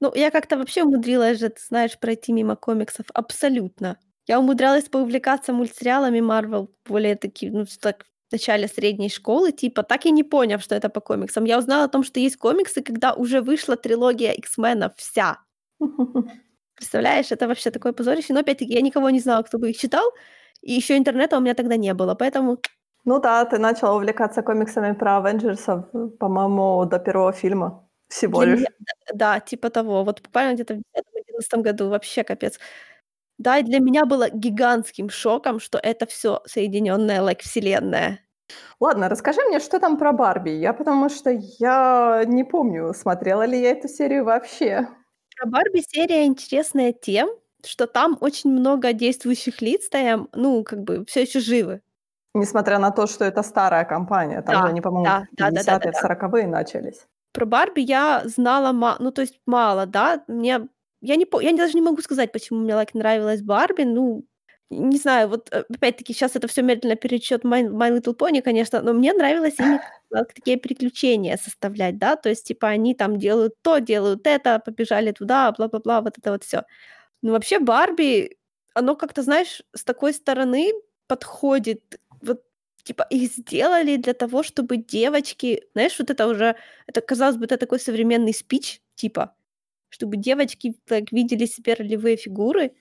Ну, я как-то вообще умудрилась же, ты знаешь, пройти мимо комиксов абсолютно. Я умудрялась поувлекаться мультсериалами Марвел более таки, ну, так, в начале средней школы, типа, так и не поняв, что это по комиксам. Я узнала о том, что есть комиксы, когда уже вышла трилогия X-менов вся. Представляешь, это вообще такое позорище. Но опять-таки я никого не знала, кто бы их читал, и еще интернета у меня тогда не было, поэтому... Ну да, ты начала увлекаться комиксами про Авенджерсов, по-моему, до первого фильма всего лишь. да, типа того. Вот буквально где-то в 2010-2011 году вообще капец. Да, и для меня было гигантским шоком, что это все соединенная like, вселенная. Ладно, расскажи мне, что там про Барби. Я потому что я не помню, смотрела ли я эту серию вообще. Про Барби серия интересная тем, что там очень много действующих лиц, там, ну, как бы все еще живы. Несмотря на то, что это старая компания, там Да, же они, по-моему, да, в да, да, да, 50-е, да, в 40-е начались. Про Барби я знала ну, то есть мало, да. Мне я не я даже не могу сказать, почему мне like нравилась Барби. Ну, не знаю, вот, э, опять-таки, сейчас это все медленно перечет My My Little Pony, конечно, но мне нравилось именно как такие приключения составлять, да. То есть, типа, они там делают то, делают это, побежали туда, бла-бла-бла, вот это вот все. Ну, вообще Барби, оно как-то, знаешь, с такой стороны подходит. Вот, типа, их сделали для того, чтобы девочки, знаешь, вот это уже, это, казалось бы, это такой современный спич, типа, чтобы девочки так видели себе ролевые фигуры.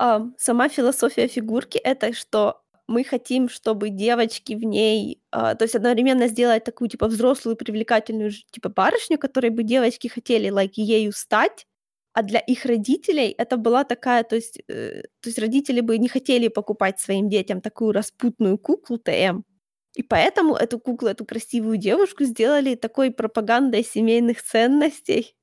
А, сама философия фигурки- это что мы хотим, чтобы девочки в ней, а, то есть одновременно сделать такую, типа, взрослую, привлекательную типа барышню, которой бы девочки хотели, like, ею стать, а для их родителей это была такая, то есть, э, то есть родители бы не хотели покупать своим детям такую распутную куклу ТМ. И поэтому эту куклу, эту красивую девушку сделали такой пропагандой семейных ценностей.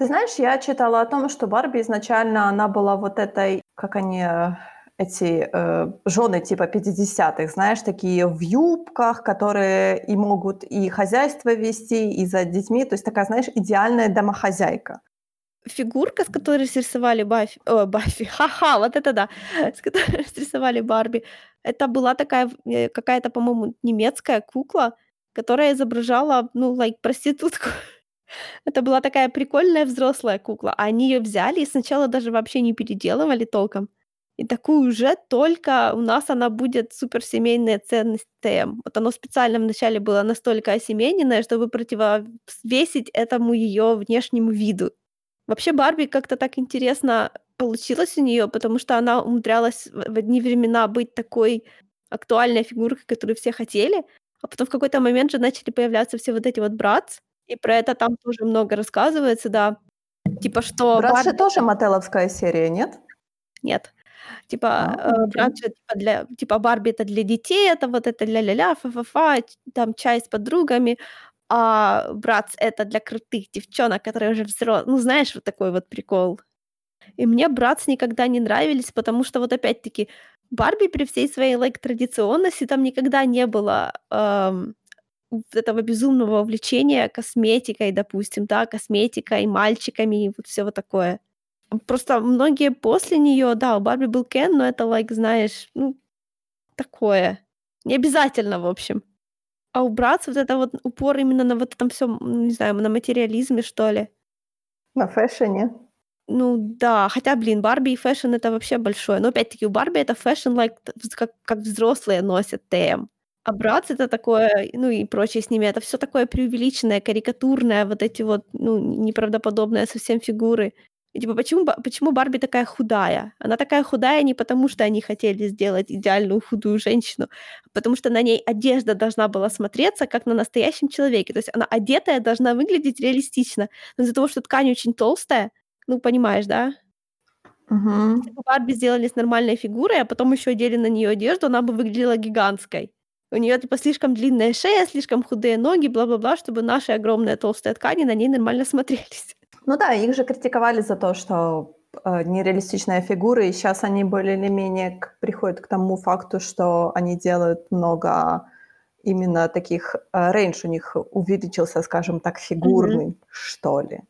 Ты знаешь, я читала о том, что Барби изначально она была вот этой, как они, э, эти э, жены типа 50-х, знаешь, такие в юбках, которые и могут и хозяйство вести, и за детьми, то есть такая, знаешь, идеальная домохозяйка. Фигурка, с которой срисовали Баффи, о, Баффи, ха-ха, вот это да, с которой срисовали Барби, это была такая э, какая-то, по-моему, немецкая кукла, которая изображала, ну, like, проститутку. Это была такая прикольная взрослая кукла, а они ее взяли и сначала даже вообще не переделывали толком. И такую уже только у нас она будет суперсемейная ценность ТМ. Вот оно специально вначале было настолько осемейненное, чтобы противовесить этому ее внешнему виду. Вообще Барби как-то так интересно получилось у нее, потому что она умудрялась в одни времена быть такой актуальной фигуркой, которую все хотели, а потом в какой-то момент же начали появляться все вот эти вот Братц, и про это там тоже много рассказывается, да. Типа, что Брат же Барби тоже мотеловская серия, нет? нет. Типа, А, э, же типа для типа Барби- это для детей, это вот это ля-ля-ля, фа-фа-фа, там чай с подругами, а Братц- это для крутых девчонок, которые уже взро ну, знаешь, вот такой вот прикол. И мне Братц никогда не нравились, потому что вот опять-таки Барби при всей своей like традиционности там никогда не было, вот этого безумного увлечения косметикой, допустим, да, косметикой, мальчиками и вот всё вот такое. Просто многие после неё, да, у Барби был Кен, но это like, знаешь, ну, такое. Не обязательно, в общем. А у Братц вот это вот упор именно на вот этом м, не знаю, на материализме, что ли. На fashion е. Ну да, хотя, блин, Барби и fashion- это вообще большое. Но опять-таки у Барби это fashion like как как взрослые носят ТМ. А Братц- это такое, ну и прочее с ними, это всё такое преувеличенное, карикатурное, вот эти вот, ну, неправдоподобные совсем фигуры. И типа почему почему Барби такая худая? Она такая худая не потому, что они хотели сделать идеальную худую женщину, а потому что на ней одежда должна была смотреться как на настоящем человеке. То есть она одетая должна выглядеть реалистично. Но из-за того, что ткань очень толстая, ну, понимаешь, да? Мгм. Если бы Барби сделали с нормальной фигурой, а потом еще одели на нее одежду, она бы выглядела гигантской. У нее типа слишком длинная шея, слишком худые ноги, бла-бла-бла, чтобы наши огромные толстые ткани на ней нормально смотрелись. Ну да, их же критиковали за то, что э, нереалистичные фигуры, и сейчас они более или менее к- приходят к тому факту, что они делают много именно таких, э, рейндж у них увеличился, скажем так, фигурный, что ли.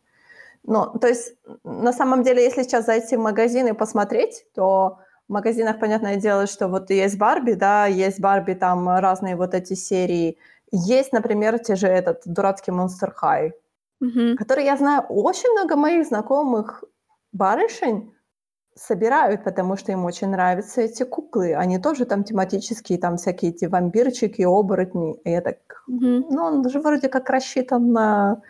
Ну, то есть, на самом деле, если сейчас зайти в магазин и посмотреть, то в магазинах, понятное дело, что вот есть Барби, да, есть Барби, там разные вот эти серии. Есть, например, те же этот дурацкий Monster High, Мгм. который, я знаю, очень много моих знакомых барышень собирают, потому что им очень нравятся эти куклы. Они тоже там тематические, там всякие эти вампирчики, оборотни. И я так, Мгм. ну, он же вроде как рассчитан на,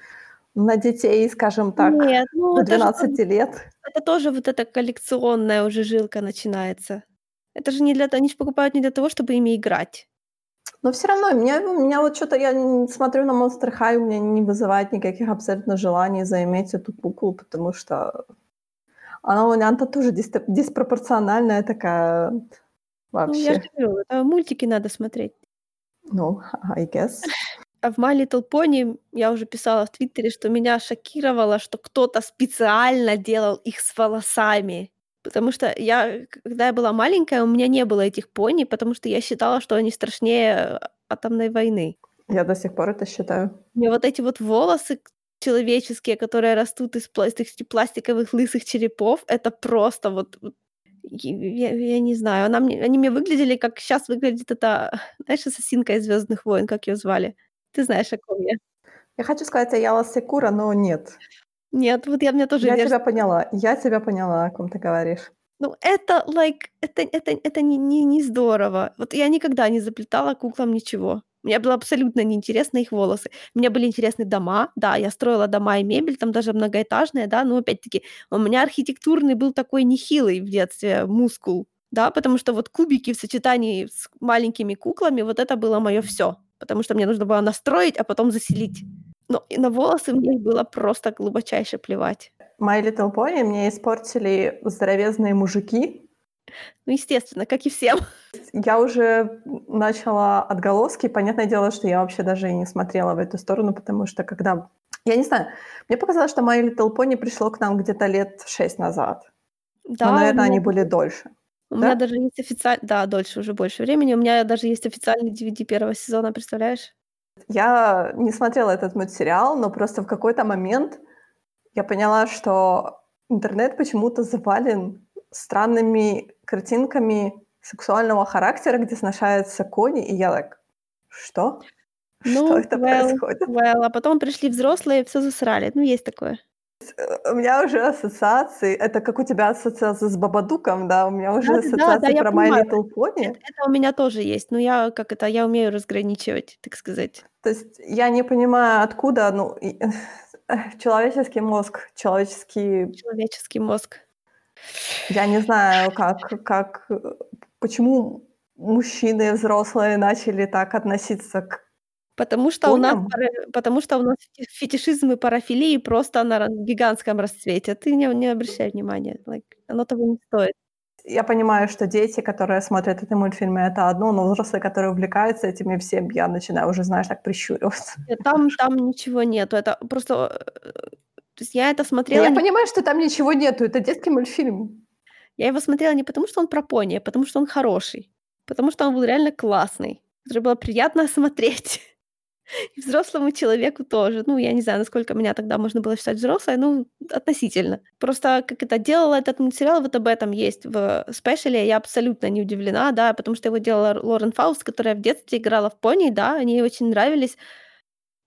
на детей, скажем так, Нет, ну до это же тоже 12 лет. это тоже вот эта коллекционная уже жилка начинается. Это же не для то они ж покупают не для того, чтобы ими играть. Но всё равно меня меня вот чё-то я смотрю на Monster High, у меня не вызывает никаких абсолютно желаний заиметь эту куклу, потому что она у меня-то тоже диспропорциональная такая Ну, я вообще. же говорю, это мультики надо смотреть. Ну, I guess. А в My Little Pony я уже писала в "Твиттере", что меня шокировало, что кто-то специально делал их с волосами. Потому что я, когда я была маленькая, у меня не было этих пони, потому что я считала, что они страшнее, э, атомной войны. Я до сих пор это считаю. Мне вот эти вот волосы человеческие, которые растут из пла из пластиковых лысых черепов, это просто вот я я не знаю, она мне они мне выглядели, как щас выглядит эта, знаешь, ассасинка из "Звездных войн", как её звали? Ты знаешь, о ком я. Я хочу сказать Аяла Секура, но нет. Нет, вот я меня тоже Я тебя поняла, я тебя поняла, о ком ты говоришь. Ну, это like это это это не не не здорово. Вот я никогда не заплетала куклам ничего. Мне было абсолютно неинтересны их волосы. Мне были интересны дома. Да, я строила дома и мебель, там даже многоэтажные, да, но опять-таки у меня архитектурный был такой нехилый в детстве мускул, да, потому что вот кубики в сочетании с маленькими куклами, вот это было моё всё, потому что мне нужно было настроить, а потом заселить. Но и на волосы мне было просто глубочайше плевать. My Little Pony мне испортили здоровезные мужики. Ну, естественно, как и всем. Я уже, начала отголоски. Понятное дело, что я вообще даже и не смотрела в эту сторону, потому что когда я не знаю, мне показалось, что My Little Pony пришло к нам где-то лет 6 назад. Да, Но, у наверно, меня они были даже дольше. У меня Да? даже есть официаль да, дольше, уже больше времени. У меня даже есть официальный DVD 1 сезона, представляешь? Я не смотрела этот мультсериал, но просто в какой-то момент я поняла, что интернет почему-то завален странными картинками сексуального характера, где сношаются кони, и я так: "Что? Что Ну, это well, происходит?" well, а потом пришли взрослые и всё засрали. Ну, есть такое. Э, у меня уже ассоциации это как у тебя ассоциация с Бабадуком, да, у меня уже да, ассоциации я про My. Little Pony. Это это у меня тоже есть, но я, как это, я умею разграничивать, так сказать. То есть я не понимаю, откуда, ну, человеческий мозг, человеческий Человеческий мозг. Я не знаю, как как, э, почему мужчины взрослые начали так относиться к Потому что у нас потому что у нас фе фетишизм и парафилии просто на гигантском расцвете. Ты не не обращай внимания, like, оно того не стоит. Я понимаю, что дети, которые смотрят эти мультфильмы, это одно, но взрослые, которые увлекаются этими всем, я начинаю уже, знаешь, так прищуриваться там там ничего нету. Это просто, э, то есть я это смотрела я не понимаю, что там ничего нету, это детский мультфильм. Я его смотрела не потому, что он про пони, а потому что он хороший. Потому что он был реально классный, который было приятно смотреть. И взрослому человеку тоже. Ну, я не знаю, насколько меня тогда можно было считать взрослой, ну, относительно. Просто как это делала этот мультсериал, вот об этом есть в спешале. Я абсолютно не удивлена, да, потому что его делала Лорен Фауст, которая в детстве играла в пони, да, они ей очень нравились.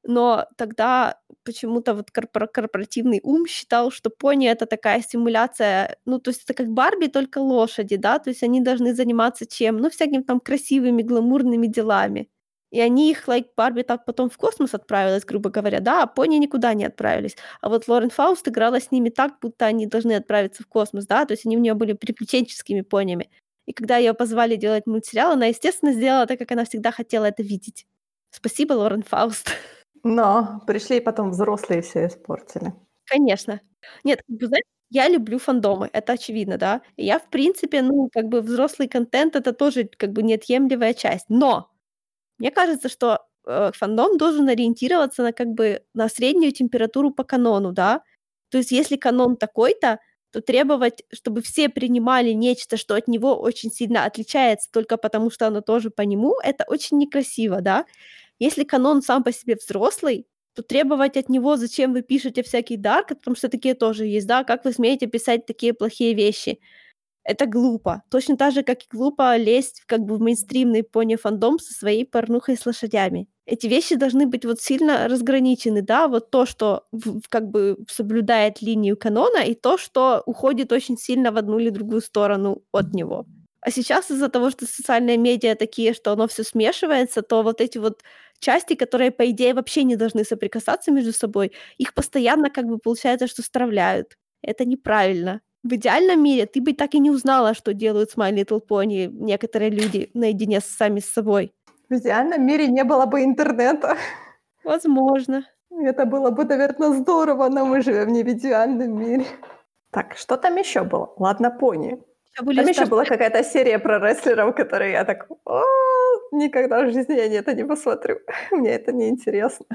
Но тогда почему-то вот корпора корпоративный ум считал, что пони- это такая симуляция, ну, то есть это как Барби, только лошади, да, то есть они должны заниматься чем? Ну, всякими там красивыми, гламурными делами. И они их, like, Барби так потом в космос отправилась, грубо говоря, да, а пони никуда не отправились. А вот Лорен Фауст играла с ними так, будто они должны отправиться в космос, да, то есть они у неё были приключенческими понями. И когда её позвали делать мультсериал, она, естественно, сделала так, как она всегда хотела это видеть. Спасибо, Лорен Фауст. Но пришли потом взрослые и всё испортили. Конечно. Нет, бы, знаешь, я люблю фандомы, это очевидно, да. Я, в принципе, ну, как бы взрослый контент- это тоже как бы неотъемлемая часть. Но мне кажется, что, э, фандом должен ориентироваться на, как бы, на среднюю температуру по канону, да. То есть если канон такой-то, то требовать, чтобы все принимали нечто, что от него очень сильно отличается только потому, что оно тоже по нему, это очень некрасиво, да? Если канон сам по себе взрослый, то требовать от него, зачем вы пишете всякий дарк, потому что такие тоже есть, да, как вы смеете писать такие плохие вещи? Это глупо. Точно так же, как и глупо лезть как бы в мейнстримный пони-фандом со своей порнухой с лошадями. Эти вещи должны быть вот сильно разграничены, да, вот то, что в, как бы соблюдает линию канона, и то, что уходит очень сильно в одну или другую сторону от него. А сейчас из-за того, что социальные медиа такие, что оно все смешивается, то вот эти вот части, которые, по идее, вообще не должны соприкасаться между собой, их постоянно как бы получается, что стравляют. Это неправильно. В идеальном мире ты бы так и не узнала, что делают с My Little Pony некоторые люди наедине с сами с собой. В идеальном мире не было бы интернета. Возможно. Это было бы, наверное, здорово, но мы живем не в идеальном мире. Так, что там еще было? Ладно, пони. Там еще была какая-то серия про рестлеров, которые я так, «О, никогда в жизни я это не посмотрю. Мне это не интересно.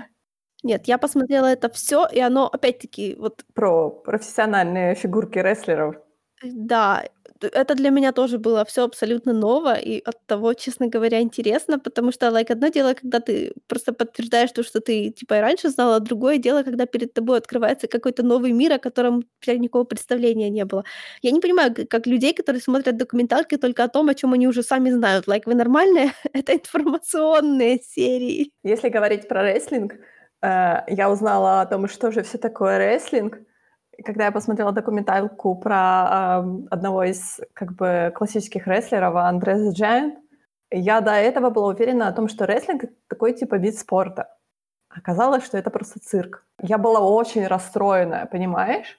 Нет, я посмотрела это все, и оно опять-таки вот Про профессиональные фигурки рестлеров. Э, да, это для меня тоже было все абсолютно ново, и оттого, честно говоря, интересно, потому что, лайк, одно дело, когда ты просто подтверждаешь то, что ты, типа, и раньше знала, а другое дело, когда перед тобой открывается какой-то новый мир, о котором у тебя никакого представления не было. Я не понимаю, как людей, которые смотрят документалки только о том, о чем они уже сами знают. Like, вы нормальные? Это информационные серии. Если говорить про рестлинг, я узнала о том, что же все такое рестлинг, когда я посмотрела документалку про ам, одного из как бы классических рестлеров, Andre the Giant, я до этого была уверена о том, что рестлинг такой типа вид спорта. Оказалось, что это просто цирк. Я была очень расстроена, понимаешь?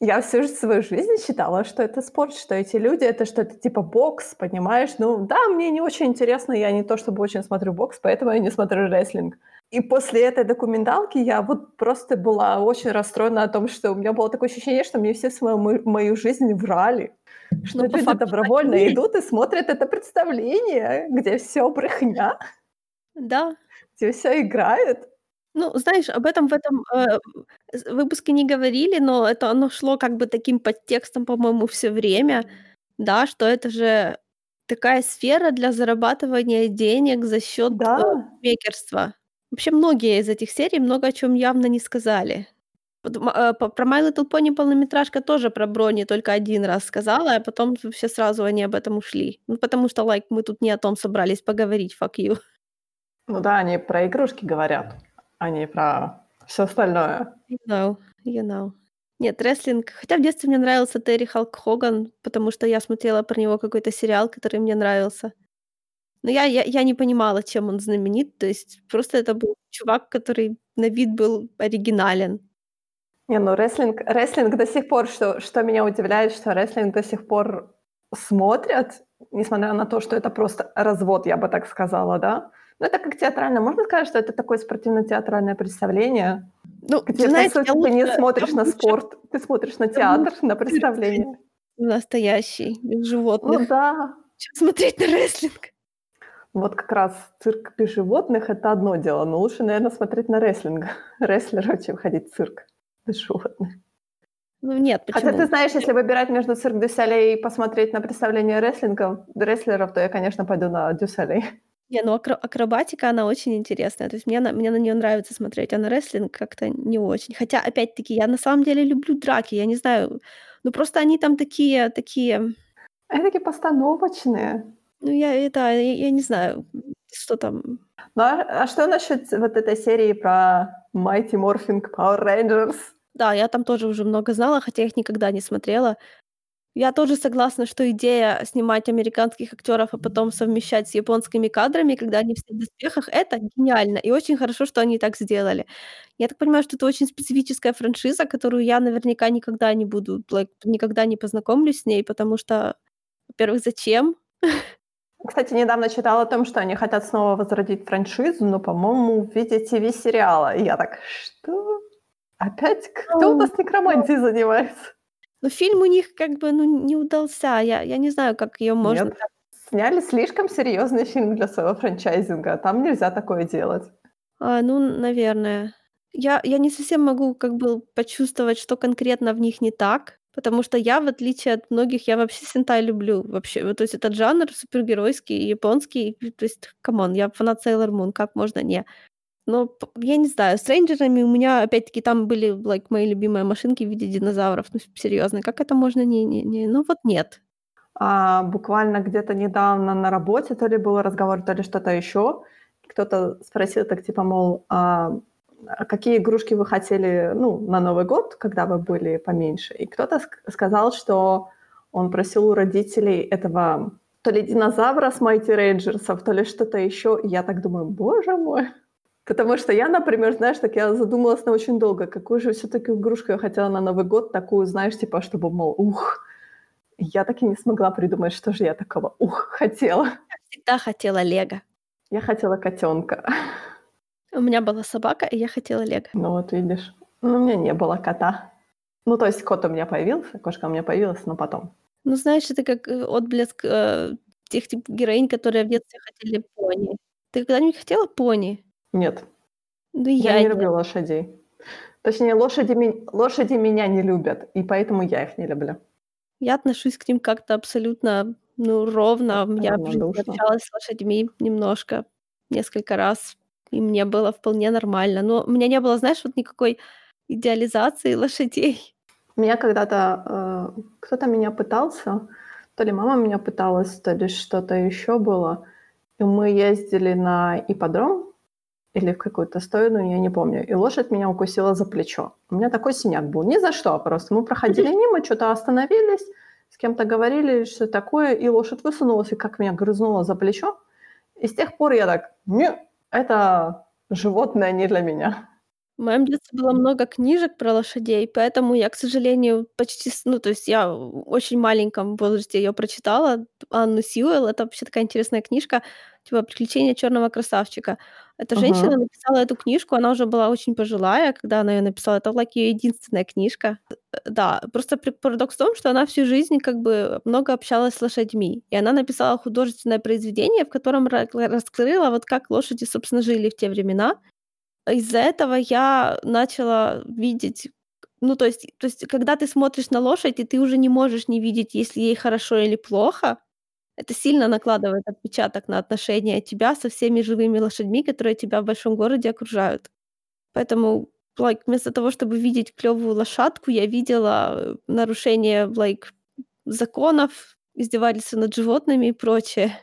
Я всю ж- свою жизнь считала, что это спорт, что эти люди, это что это типа бокс, понимаешь? Ну да, мне не очень интересно, я не то чтобы очень смотрю бокс, поэтому я не смотрю рестлинг. И после этой документалки я вот просто была очень расстроена о том, что у меня было такое ощущение, что мне все свою мо- мою жизнь врали. Что Ну, люди факту добровольно есть. идут и смотрят это представление, где все брехня, Да. где все играют. Ну, знаешь, об этом в этом, э, выпуске не говорили, но это оно шло как бы таким подтекстом, по-моему, все время, да, что это же такая сфера для зарабатывания денег за счет, э, Да, букмекерства. Вообще многие из этих серий много о чем явно не сказали. Вот э, про My Little Pony полнометражка тоже про Брони только один раз сказала, а потом вообще сразу они об этом ушли. Ну, потому что, лайк, мы тут не о том собрались поговорить, fuck you. ну да, они про игрушки говорят, а не про все остальное. You know, you know. Нет, рестлинг хотя в детстве мне нравился Терри Халк Хоган, потому что я смотрела про него какой-то сериал, который мне нравился. Но я я я не понимала, чем он знаменит. То есть просто это был чувак, который на вид был оригинален. Не, ну рестлинг, рестлинг до сих пор, что, что меня удивляет, что рестлинг до сих пор смотрят, несмотря на то, что это просто развод, я бы так сказала, да? Ну, это как театральное. Можно сказать, что это такое спортивно-театральное представление, Ну, где, знаете, по сути, я ты не лучше смотришь на лучше спорт, ты смотришь на театр, лучше на представление. настоящий, без Ну животных, да, чем смотреть на рестлинг. Вот как раз цирк без животных – это одно дело, но лучше, наверное, смотреть на рестлинг, рестлеров, чем ходить в цирк без животных. Ну нет, Хотя ты почему? знаешь, если выбирать между цирк Дю Солей и посмотреть на представление рестлингов, рестлеров, то я, конечно, пойду на Дю Солей. Не, ну акро акробатика, она очень интересная. То есть мне на мне на неё нравится смотреть, а на рестлинг как-то не очень. Хотя, опять-таки, я на самом деле люблю драки. Я не знаю, ну просто они там такие такие, Они такие постановочные. Ну я это, я я не знаю, что там. Ну а, а что насчет вот этой серии про Mighty Morphin Power Rangers? Да, я там тоже уже много знала, хотя их никогда не смотрела. Я тоже согласна, что идея снимать американских актеров, а потом совмещать с японскими кадрами, когда они все в доспехах- это гениально. И очень хорошо, что они так сделали. Я так понимаю, что это очень специфическая франшиза, которую я наверняка никогда не буду, лайк, никогда не познакомлюсь с ней, потому что, во-первых, зачем? Кстати, недавно читала о том, что они хотят снова возродить франшизу, но, по-моему, в виде ТВ-сериала. И я так, что? Опять? Кто у нас некромантией занимается? Но фильм у них как бы, ну, не удался. Я я не знаю, как её можно Нет. Сняли слишком серьезный фильм для своего франчайзинга. Там нельзя такое делать. А, ну, наверное. Я я не совсем могу как бы почувствовать, что конкретно в них не так. Потому что я, в отличие от многих, я вообще сентай люблю вообще. То есть этот жанр супергеройский, японский. То есть, come on, я фанат Sailor Moon, как можно не? Но я не знаю, с рейнджерами у меня опять-таки там были, like, мои любимые машинки в виде динозавров. Ну, серьезно, как это можно не не не ну вот нет. А, буквально где-то недавно на работе то ли был разговор, то ли что-то еще. Кто-то спросил так типа, мол, а какие игрушки вы хотели, ну, на Новый год, когда вы были поменьше? И кто-то ск- сказал, что он просил у родителей этого то ли динозавра с Mighty Рейнджерсов, то ли что-то еще. И я так думаю, боже мой. Потому что я, например, знаешь, так я задумалась на очень долго, какую же все-таки игрушку я хотела на Новый год, такую, знаешь, типа, чтобы, мол, ух, я так и не смогла придумать, что же я такого ух хотела. Я всегда хотела лего. Я хотела котенка. У меня была собака, и я хотела лего. Ну вот видишь. Ну, у меня не было кота. Ну, то есть кот у меня появился, кошка у меня появилась, но потом. Ну, знаешь, это как э, отблеск э, тех тип героинь, которые в детстве хотели пони. Ты когда-нибудь хотела пони? Нет. Ну, Я, я не нет. люблю лошадей. Точнее, лошади, лошади меня не любят, и поэтому я их не люблю. Я отношусь к ним как-то абсолютно, ну, ровно. Я общалась с лошадьми немножко, несколько раз, и мне было вполне нормально. Но у меня не было, знаешь, вот никакой идеализации лошадей. Меня когда-то э, кто-то меня пытался, то ли мама меня пыталась, то ли что-то еще было. И мы ездили на ипподром или в какую-то сторону, я не помню. И лошадь меня укусила за плечо. У меня такой синяк был. Ни за что, просто мы проходили мимо, что-то остановились, с кем-то говорили, что такое, и лошадь высунулась, и как меня грызнула за плечо. И с тех пор я так, не, это животное не для меня. В моем детстве было много книжек про лошадей, поэтому я, к сожалению, почти, с- ну, то есть я в очень маленьком возрасте ее прочитала. Анну Сьюэлл, это вообще такая интересная книжка, типа «Приключения черного красавчика». Эта женщина Мгм. написала эту книжку, она уже была очень пожилая, когда она ее написала. Это like ее единственная книжка. Э, Да, просто при- парадокс в том, что она всю жизнь как бы много общалась с лошадьми. И она написала художественное произведение, в котором ра- раскрыла вот как лошади, собственно, жили в те времена. Из-за этого я начала видеть ну, то есть то есть, когда ты смотришь на лошадь, и ты уже не можешь не видеть, если ей хорошо или плохо, это сильно накладывает отпечаток на отношения тебя со всеми живыми лошадьми, которые тебя в большом городе окружают. Поэтому, like, вместо того, чтобы видеть клёвую лошадку, я видела, э, нарушение, like, законов, издевательства над животными и прочее.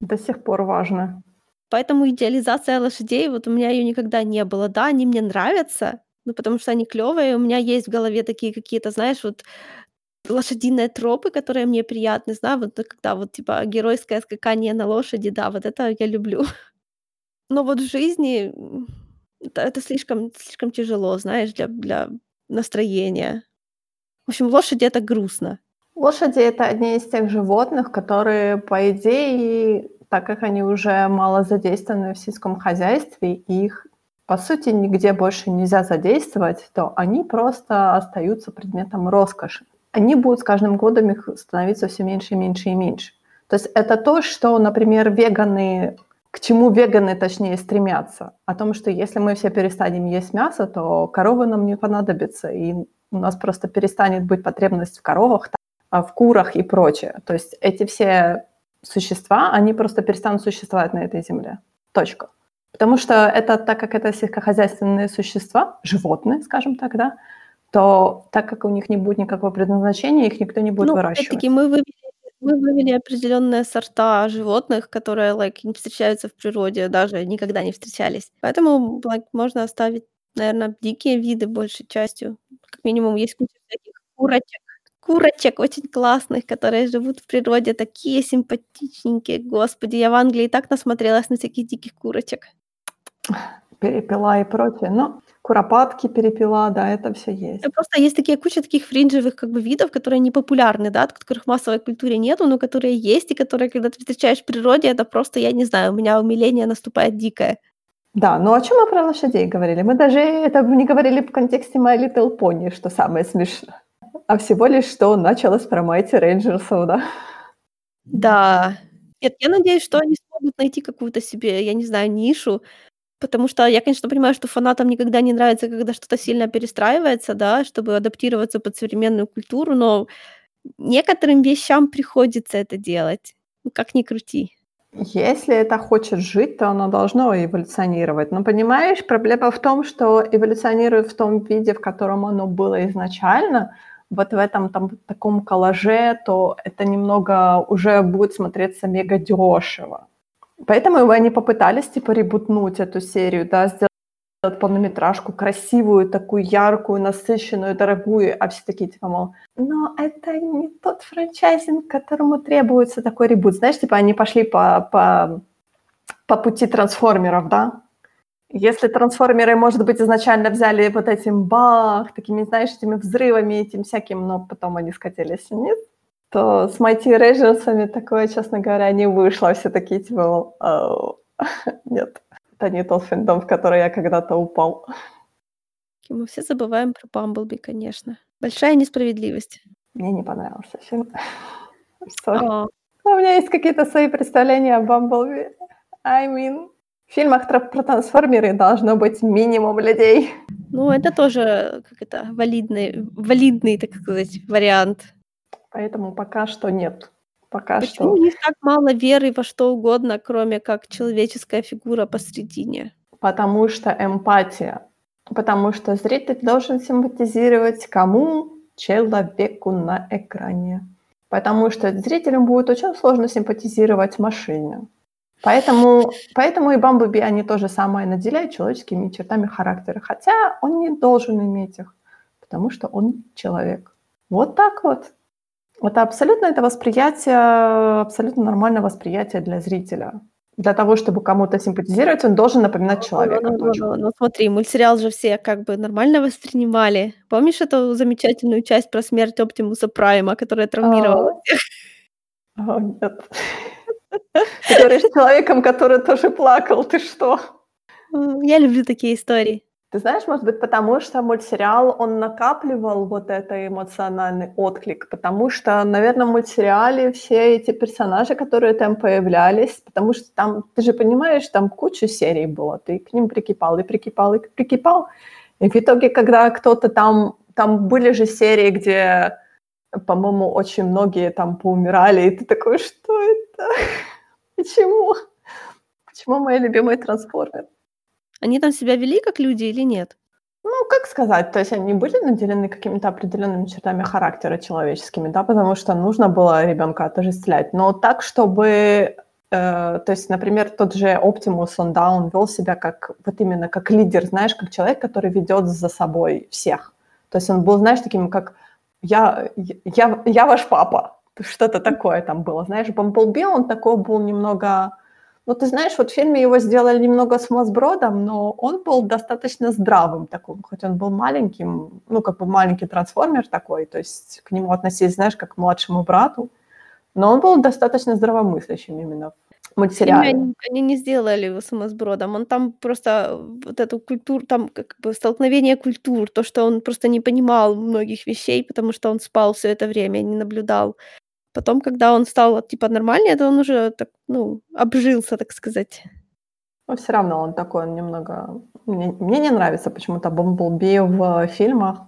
До сих пор важно. Поэтому идеализация лошадей, вот у меня ее никогда не было. Да, они мне нравятся, ну, потому что они клевые. У меня есть в голове такие какие-то, знаешь, вот лошадиные тропы, которые мне приятны. Знаю, вот когда вот типа геройское скакание на лошади, да, вот это я люблю. Но вот в жизни это, это слишком, слишком тяжело, знаешь, для, для настроения. В общем, лошади это грустно. Лошади это одни из тех животных, которые, по идее, так как они уже мало задействованы в сельском хозяйстве, и их, по сути, нигде больше нельзя задействовать, то они просто остаются предметом роскоши. Они будут с каждым годом их становиться все меньше и меньше и меньше. То есть это то, что, например, веганы, к чему веганы, точнее, стремятся. О том, что если мы все перестанем есть мясо, то коровы нам не понадобятся, и у нас просто перестанет быть потребность в коровах, а, в курах и прочее. То есть эти все существа, они просто перестанут существовать на этой земле. Точка. Потому что это, так как это сельскохозяйственные существа, животные, скажем так, да, то так как у них не будет никакого предназначения, их никто не будет Ну, выращивать. опять-таки, мы вывели, мы вывели определенные сорта животных, которые like, не встречаются в природе, даже никогда не встречались. Поэтому like, можно оставить, наверное, дикие виды большей частью. Как минимум, есть куча всяких курочек. Курочек очень классных, которые живут в природе, такие симпатичненькие. Господи, я в Англии так насмотрелась на всяких диких курочек. Перепела и прочее. Но куропатки, перепела, да, это все есть. Просто есть такие куча таких фринджевых как бы видов, которые не популярны, да, от которых в массовой культуре нету, но которые есть, и которые, когда ты встречаешь в природе, это просто, я не знаю, у меня умиление наступает дикое. Да, но о чем мы про лошадей говорили? Мы даже это не говорили в контексте My Little Pony, что самое смешное. А всего лишь, что началось про Mighty Рейнджерсов, да? Да. Нет, я надеюсь, что они смогут найти какую-то себе, я не знаю, нишу, Потому что я, конечно, понимаю, что фанатам никогда не нравится, когда что-то сильно перестраивается, да, чтобы адаптироваться под современную культуру, но некоторым вещам приходится это делать. Ну, как ни крути. Если это хочет жить, то оно должно эволюционировать. Но понимаешь, проблема в том, что эволюционирует в том виде, в котором оно было изначально, вот в этом там таком коллаже, то это немного уже будет смотреться мега дешево. Поэтому они попытались типа ребутнуть эту серию, да, сделать полнометражку красивую, такую яркую, насыщенную, дорогую, а все такие типа, мол, но это не тот франчайзинг, которому требуется такой ребут. Знаешь, типа они пошли по, по, по пути трансформеров, да? Если трансформеры, может быть, изначально взяли вот этим бах, такими, знаешь, этими взрывами, этим всяким, но потом они скатились вниз, то с Mighty Rangers'ами такое, честно говоря, не вышло. Все такие, типа, нет, это не тот фэндом, в который я когда-то упал. Мы все забываем про Бамблби, конечно. Большая несправедливость. Мне не понравился фильм. Sorry. У меня есть какие-то свои представления о Бамблби. I mean, в фильмах про трансформеры должно быть минимум людей. Ну, это тоже как это валидный, валидный, так сказать, вариант. Поэтому пока что нет. Пока Почему что. у них так мало веры во что угодно, кроме как человеческая фигура посредине? Потому что эмпатия. Потому что зритель должен симпатизировать кому? Человеку на экране. Потому что зрителям будет очень сложно симпатизировать машине. Поэтому, поэтому и Бамблби, они то же самое наделяют человеческими чертами характера. Хотя он не должен иметь их, потому что он человек. Вот так вот. Это абсолютно это восприятие, абсолютно нормальное восприятие для зрителя. Для того, чтобы кому-то симпатизировать, он должен напоминать человека. Ну, ну, ну, ну, смотри, мультсериал же все как бы нормально воспринимали. Помнишь эту замечательную часть про смерть Оптимуса Прайма, которая травмировала всех? О, нет. Ты говоришь с человеком, который тоже плакал, ты что? Я люблю такие истории. Ты знаешь, может быть, потому что мультсериал, он накапливал вот этот эмоциональный отклик, потому что, наверное, в мультсериале все эти персонажи, которые там появлялись, потому что там, ты же понимаешь, там куча серий было, ты к ним прикипал и прикипал и прикипал, и в итоге, когда кто-то там, там были же серии, где, по-моему, очень многие там поумирали, и ты такой, что это? Почему? Почему мои любимые трансформеры? Они там себя вели как люди или нет? Ну, как сказать, то есть они были наделены какими-то определенными чертами характера человеческими, да, потому что нужно было ребенка отождествлять. Но так, чтобы, э, то есть, например, тот же Оптимус, он, да, он вел себя как, вот именно как лидер, знаешь, как человек, который ведет за собой всех. То есть он был, знаешь, таким, как я, я, я ваш папа, что-то такое там было, знаешь. Бамблби, он такой был немного ну, ты знаешь, вот в фильме его сделали немного с мозбродом, но он был достаточно здравым таким, хоть он был маленьким, ну, как бы маленький трансформер такой, то есть к нему относились, знаешь, как к младшему брату, но он был достаточно здравомыслящим именно в мультсериале. Они, они не сделали его сумасбродом, он там просто вот эту культуру, там как бы столкновение культур, то, что он просто не понимал многих вещей, потому что он спал все это время, не наблюдал Потом, когда он стал, типа, нормальнее, то он уже так, ну, обжился, так сказать. Но все равно он такой, он немного... Мне, мне не нравится почему-то Бумблби в фильмах.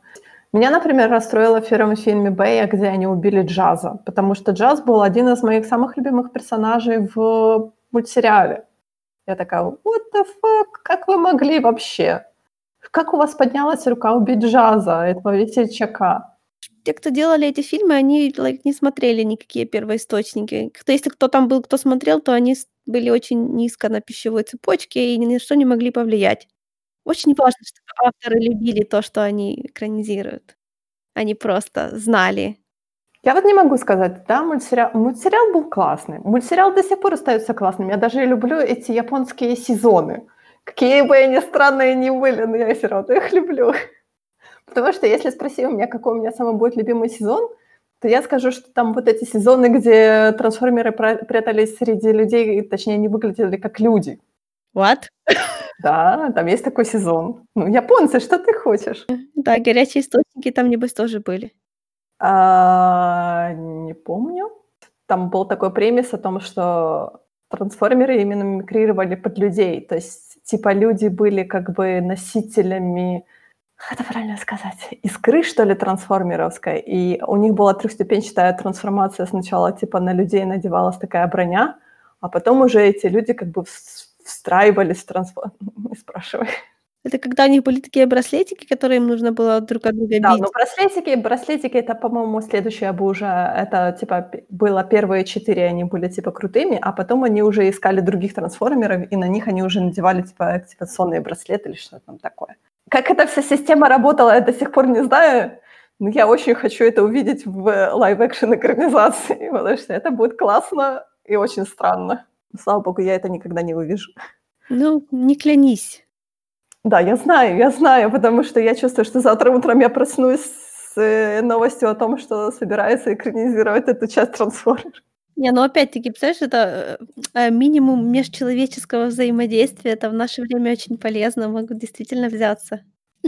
Меня, например, расстроило в первом фильме Бэя, где они убили Джаза, потому что Джаз был один из моих самых любимых персонажей в мультсериале. Я такая, what the fuck, как вы могли вообще? Как у вас поднялась рука убить Джаза, этого весельчака? Те, кто делали эти фильмы, они like, не смотрели никакие первоисточники. Кто, если кто там был, кто смотрел, то они были очень низко на пищевой цепочке и ни на что не могли повлиять. Очень важно, чтобы авторы любили то, что они экранизируют. Они просто знали. Я вот не могу сказать, да, мультсериал, мультсериал был классный. Мультсериал до сих пор остается классным. Я даже люблю эти японские сезоны. Какие бы они странные ни были, но я все равно их люблю. Потому что если спроси у меня, какой у меня самый будет любимый сезон, то я скажу, что там вот эти сезоны, где трансформеры прятались среди людей, точнее, они выглядели как люди. What? Да, там есть такой сезон. Ну, японцы, что ты хочешь? Да, горячие источники там, небось, тоже были. А, не помню. Там был такой премис о том, что трансформеры именно мимикрировали под людей. То есть, типа, люди были как бы носителями, как это правильно сказать, искры, что ли, трансформеровской. И у них была трехступенчатая трансформация. Сначала, типа, на людей надевалась такая броня, а потом уже эти люди как бы встраивались в трансформ... Не спрашивай. Это когда у них были такие браслетики, которые им нужно было друг от друга Да, бить? ну браслетики браслетики- это, по-моему, следующее бы уже, это типа было первые четыре, они были типа крутыми, а потом они уже искали других трансформеров, и на них они уже надевали типа активационные браслеты или что там такое. Как эта вся система работала, я до сих пор не знаю, но я очень хочу это увидеть в live-action экранизации, потому что это будет классно и очень странно. Слава богу, я это никогда не увижу. Ну, не клянись. Да, я знаю, я знаю, потому что я чувствую, что завтра утром я проснусь с э, новостью о том, что собирается экранизировать эту часть «Трансформер». Не, ну опять-таки, представляешь, это, э, минимум межчеловеческого взаимодействия. Это в наше время очень полезно, могут действительно взяться.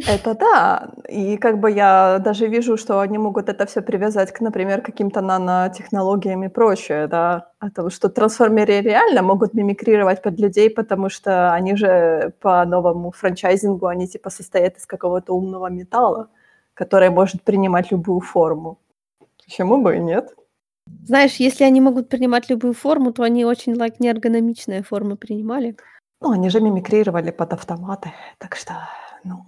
Это да. И как бы я даже вижу, что они могут это все привязать к, например, каким-то нанотехнологиям и прочее, да. А то, что трансформеры реально могут мимикрировать под людей, потому что они же по новому франчайзингу, они типа состоят из какого-то умного металла, который может принимать любую форму. Почему бы и нет? Знаешь, если они могут принимать любую форму, то они очень, like, неэргономичные формы принимали. Ну, они же мимикрировали под автоматы, так что, ну...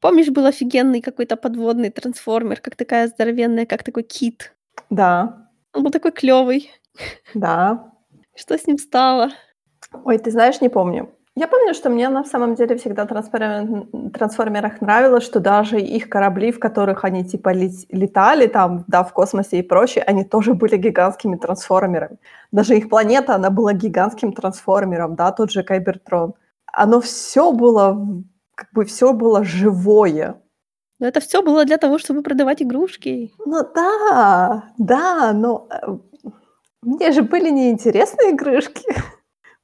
Помнишь, был офигенный какой-то подводный трансформер, как такая здоровенная, как такой кит? Да. Он был такой клёвый. Да. Что с ним стало? Ой, ты знаешь, не помню. Я помню, что мне на самом деле всегда в трансформер... трансформерах нравилось, что даже их корабли, в которых они типа летали там, да, в космосе и прочее, они тоже были гигантскими трансформерами. Даже их планета, она была гигантским трансформером, да, тот же Кайбертрон. Оно все было, как бы все было живое. Но это все было для того, чтобы продавать игрушки. Ну да, да, но э, мне же были неинтересные игрушки.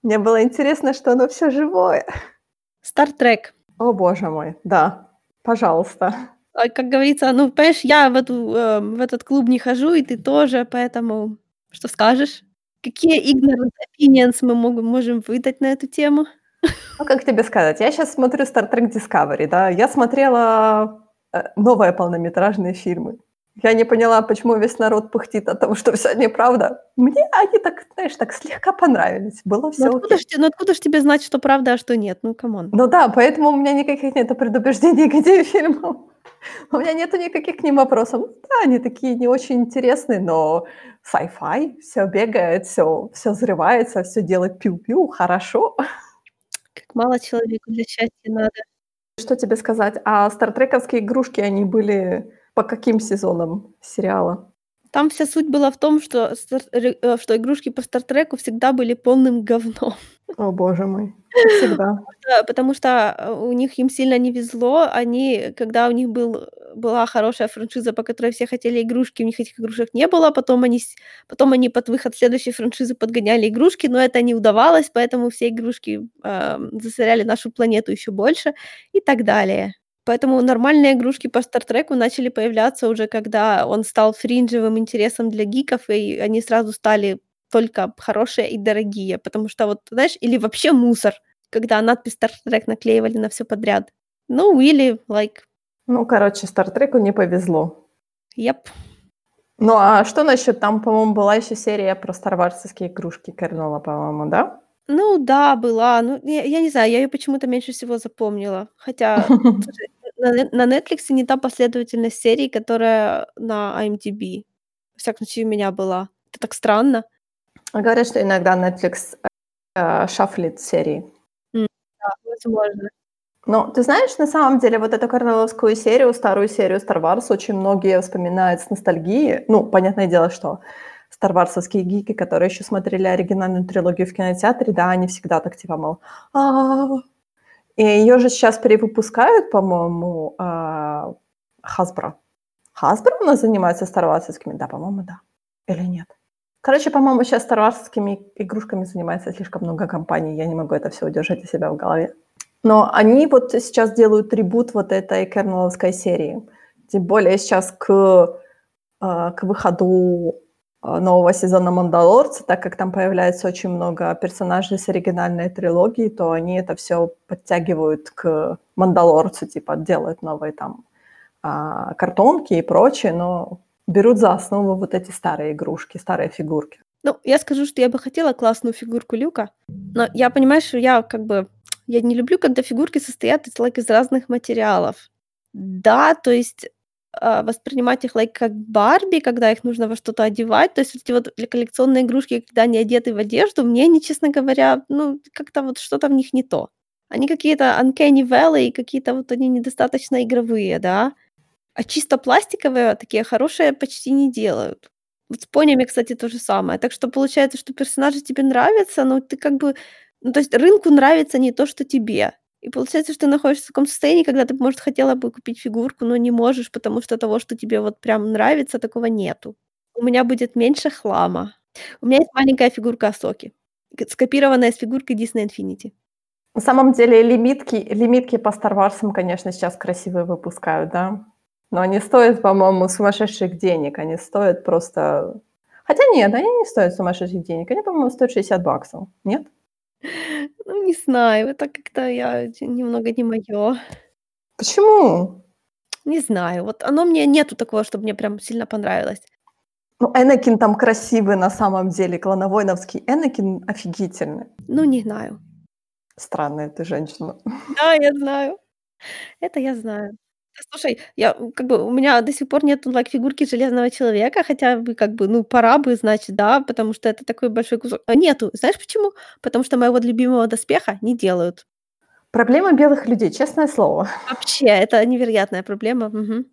Мне было интересно, что оно все живое. Стартрек. О, боже мой, да, пожалуйста. А, как говорится, ну, понимаешь, я в, эту, э, в этот клуб не хожу, и ты тоже, поэтому что скажешь? Какие ignorant opinions мы можем, можем выдать на эту тему? Ну, как тебе сказать, я сейчас смотрю Star Trek Discovery, да, я смотрела э, новые полнометражные фильмы. Я не поняла, почему весь народ пыхтит о том, что все неправда. Мне они так, знаешь, так слегка понравились. Было все ну, откуда, ж, ну откуда ж тебе знать, что правда, а что нет? Ну, come on. Ну да, поэтому у меня никаких нет предубеждений к этим фильмам. У меня нету никаких к ним вопросов. Ну да, они такие не очень интересные, но sci-fi, все бегает, все, все взрывается, все делает пиу-пиу, хорошо. Как мало человеку для счастья надо. Что тебе сказать? А стартрековские игрушки, они были по каким сезонам сериала? Там вся суть была в том, что, э, что игрушки по Стартреку всегда были полным говном. О, боже мой, всегда. Потому что э, у них им сильно не везло. Они, когда у них был, была хорошая франшиза, по которой все хотели игрушки, у них этих игрушек не было. Потом они, потом они под выход следующей франшизы подгоняли игрушки, но это не удавалось, поэтому все игрушки э, засоряли нашу планету еще больше и так далее. Поэтому нормальные игрушки по Стартреку начали появляться уже, когда он стал фринжевым интересом для гиков, и они сразу стали только хорошие и дорогие, потому что вот, знаешь, или вообще мусор, когда надпись Стартрек наклеивали на все подряд. Ну, или, like... Ну, короче, Стартреку не повезло. Yep. Ну, а что насчет, там, по-моему, была еще серия про старварсовские игрушки Кернола, по-моему, да? Ну да, была. Ну, я, я не знаю, я ее почему-то меньше всего запомнила. Хотя на, на Netflix не та последовательность серий, которая на IMDb. Во всяком случае, у меня была. Это так странно. Говорят, что иногда Netflix э, шафлит серии. Mm, да, возможно. Но ты знаешь, на самом деле, вот эту Корнеловскую серию, старую серию Star Wars, очень многие вспоминают с ностальгией. Ну, понятное дело, что старварсовские гики, которые еще смотрели оригинальную трилогию в кинотеатре, да, они всегда так типа, мол, а И ее же сейчас перевыпускают, по-моему, Хасбро. Хасбро у нас занимается старварсовскими? Да, по-моему, да. Или нет? Короче, по-моему, сейчас старварскими игрушками занимается слишком много компаний, я не могу это все удержать у себя в голове. Но они вот сейчас делают трибут вот этой кернеловской серии. Тем более сейчас к, к выходу нового сезона «Мандалорца», так как там появляется очень много персонажей с оригинальной трилогии, то они это все подтягивают к «Мандалорцу», типа делают новые там а, картонки и прочее, но берут за основу вот эти старые игрушки, старые фигурки. Ну, я скажу, что я бы хотела классную фигурку Люка, но я, понимаешь, что я как бы... Я не люблю, когда фигурки состоят из, like, из разных материалов. Да, то есть а, воспринимать их like, как Барби, когда их нужно во что-то одевать. То есть вот эти вот коллекционные игрушки, когда они одеты в одежду, мне они, честно говоря, ну, как-то вот что-то в них не то. Они какие-то uncanny valley, какие-то вот они недостаточно игровые, да. А чисто пластиковые такие хорошие почти не делают. Вот с понями, кстати, то же самое. Так что получается, что персонажи тебе нравятся, но ты как бы... Ну, то есть рынку нравится не то, что тебе. И получается, что ты находишься в таком состоянии, когда ты, может, хотела бы купить фигурку, но не можешь, потому что того, что тебе вот прям нравится, такого нету. У меня будет меньше хлама. У меня есть маленькая фигурка Асоки, скопированная с фигуркой Disney Infinity. На самом деле лимитки, лимитки по Star Wars, конечно, сейчас красивые выпускают, да? Но они стоят, по-моему, сумасшедших денег. Они стоят просто... Хотя нет, они не стоят сумасшедших денег. Они, по-моему, стоят 60 баксов. Нет? Ну, не знаю, это как-то я немного не мое. Почему? Не знаю, вот оно мне нету такого, чтобы мне прям сильно понравилось. Ну, Энакин там красивый на самом деле, клановойновский. Энакин офигительный. Ну, не знаю. Странная ты женщина. Да, я знаю. Это я знаю. Слушай, я, как бы у меня до сих пор нету like, фигурки Железного Человека, хотя бы как бы, ну, пора бы, значит, да, потому что это такой большой кусок. А нету. Знаешь почему? Потому что моего любимого доспеха не делают. Проблема белых людей, честное слово. Вообще, это невероятная проблема. Мгм.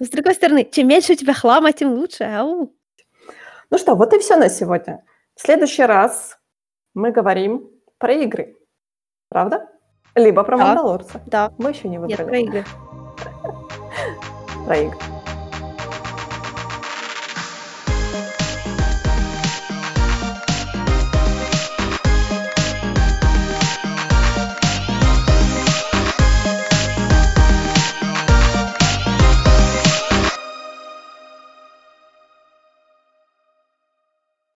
Но с другой стороны, чем меньше у тебя хлама, тем лучше. Ау. Ну что, вот и все на сегодня. В следующий раз мы говорим про игры. Правда? Либо про Да. Мандалорца. Да. Мы еще не Нет, выбрали. про игры. Про игры.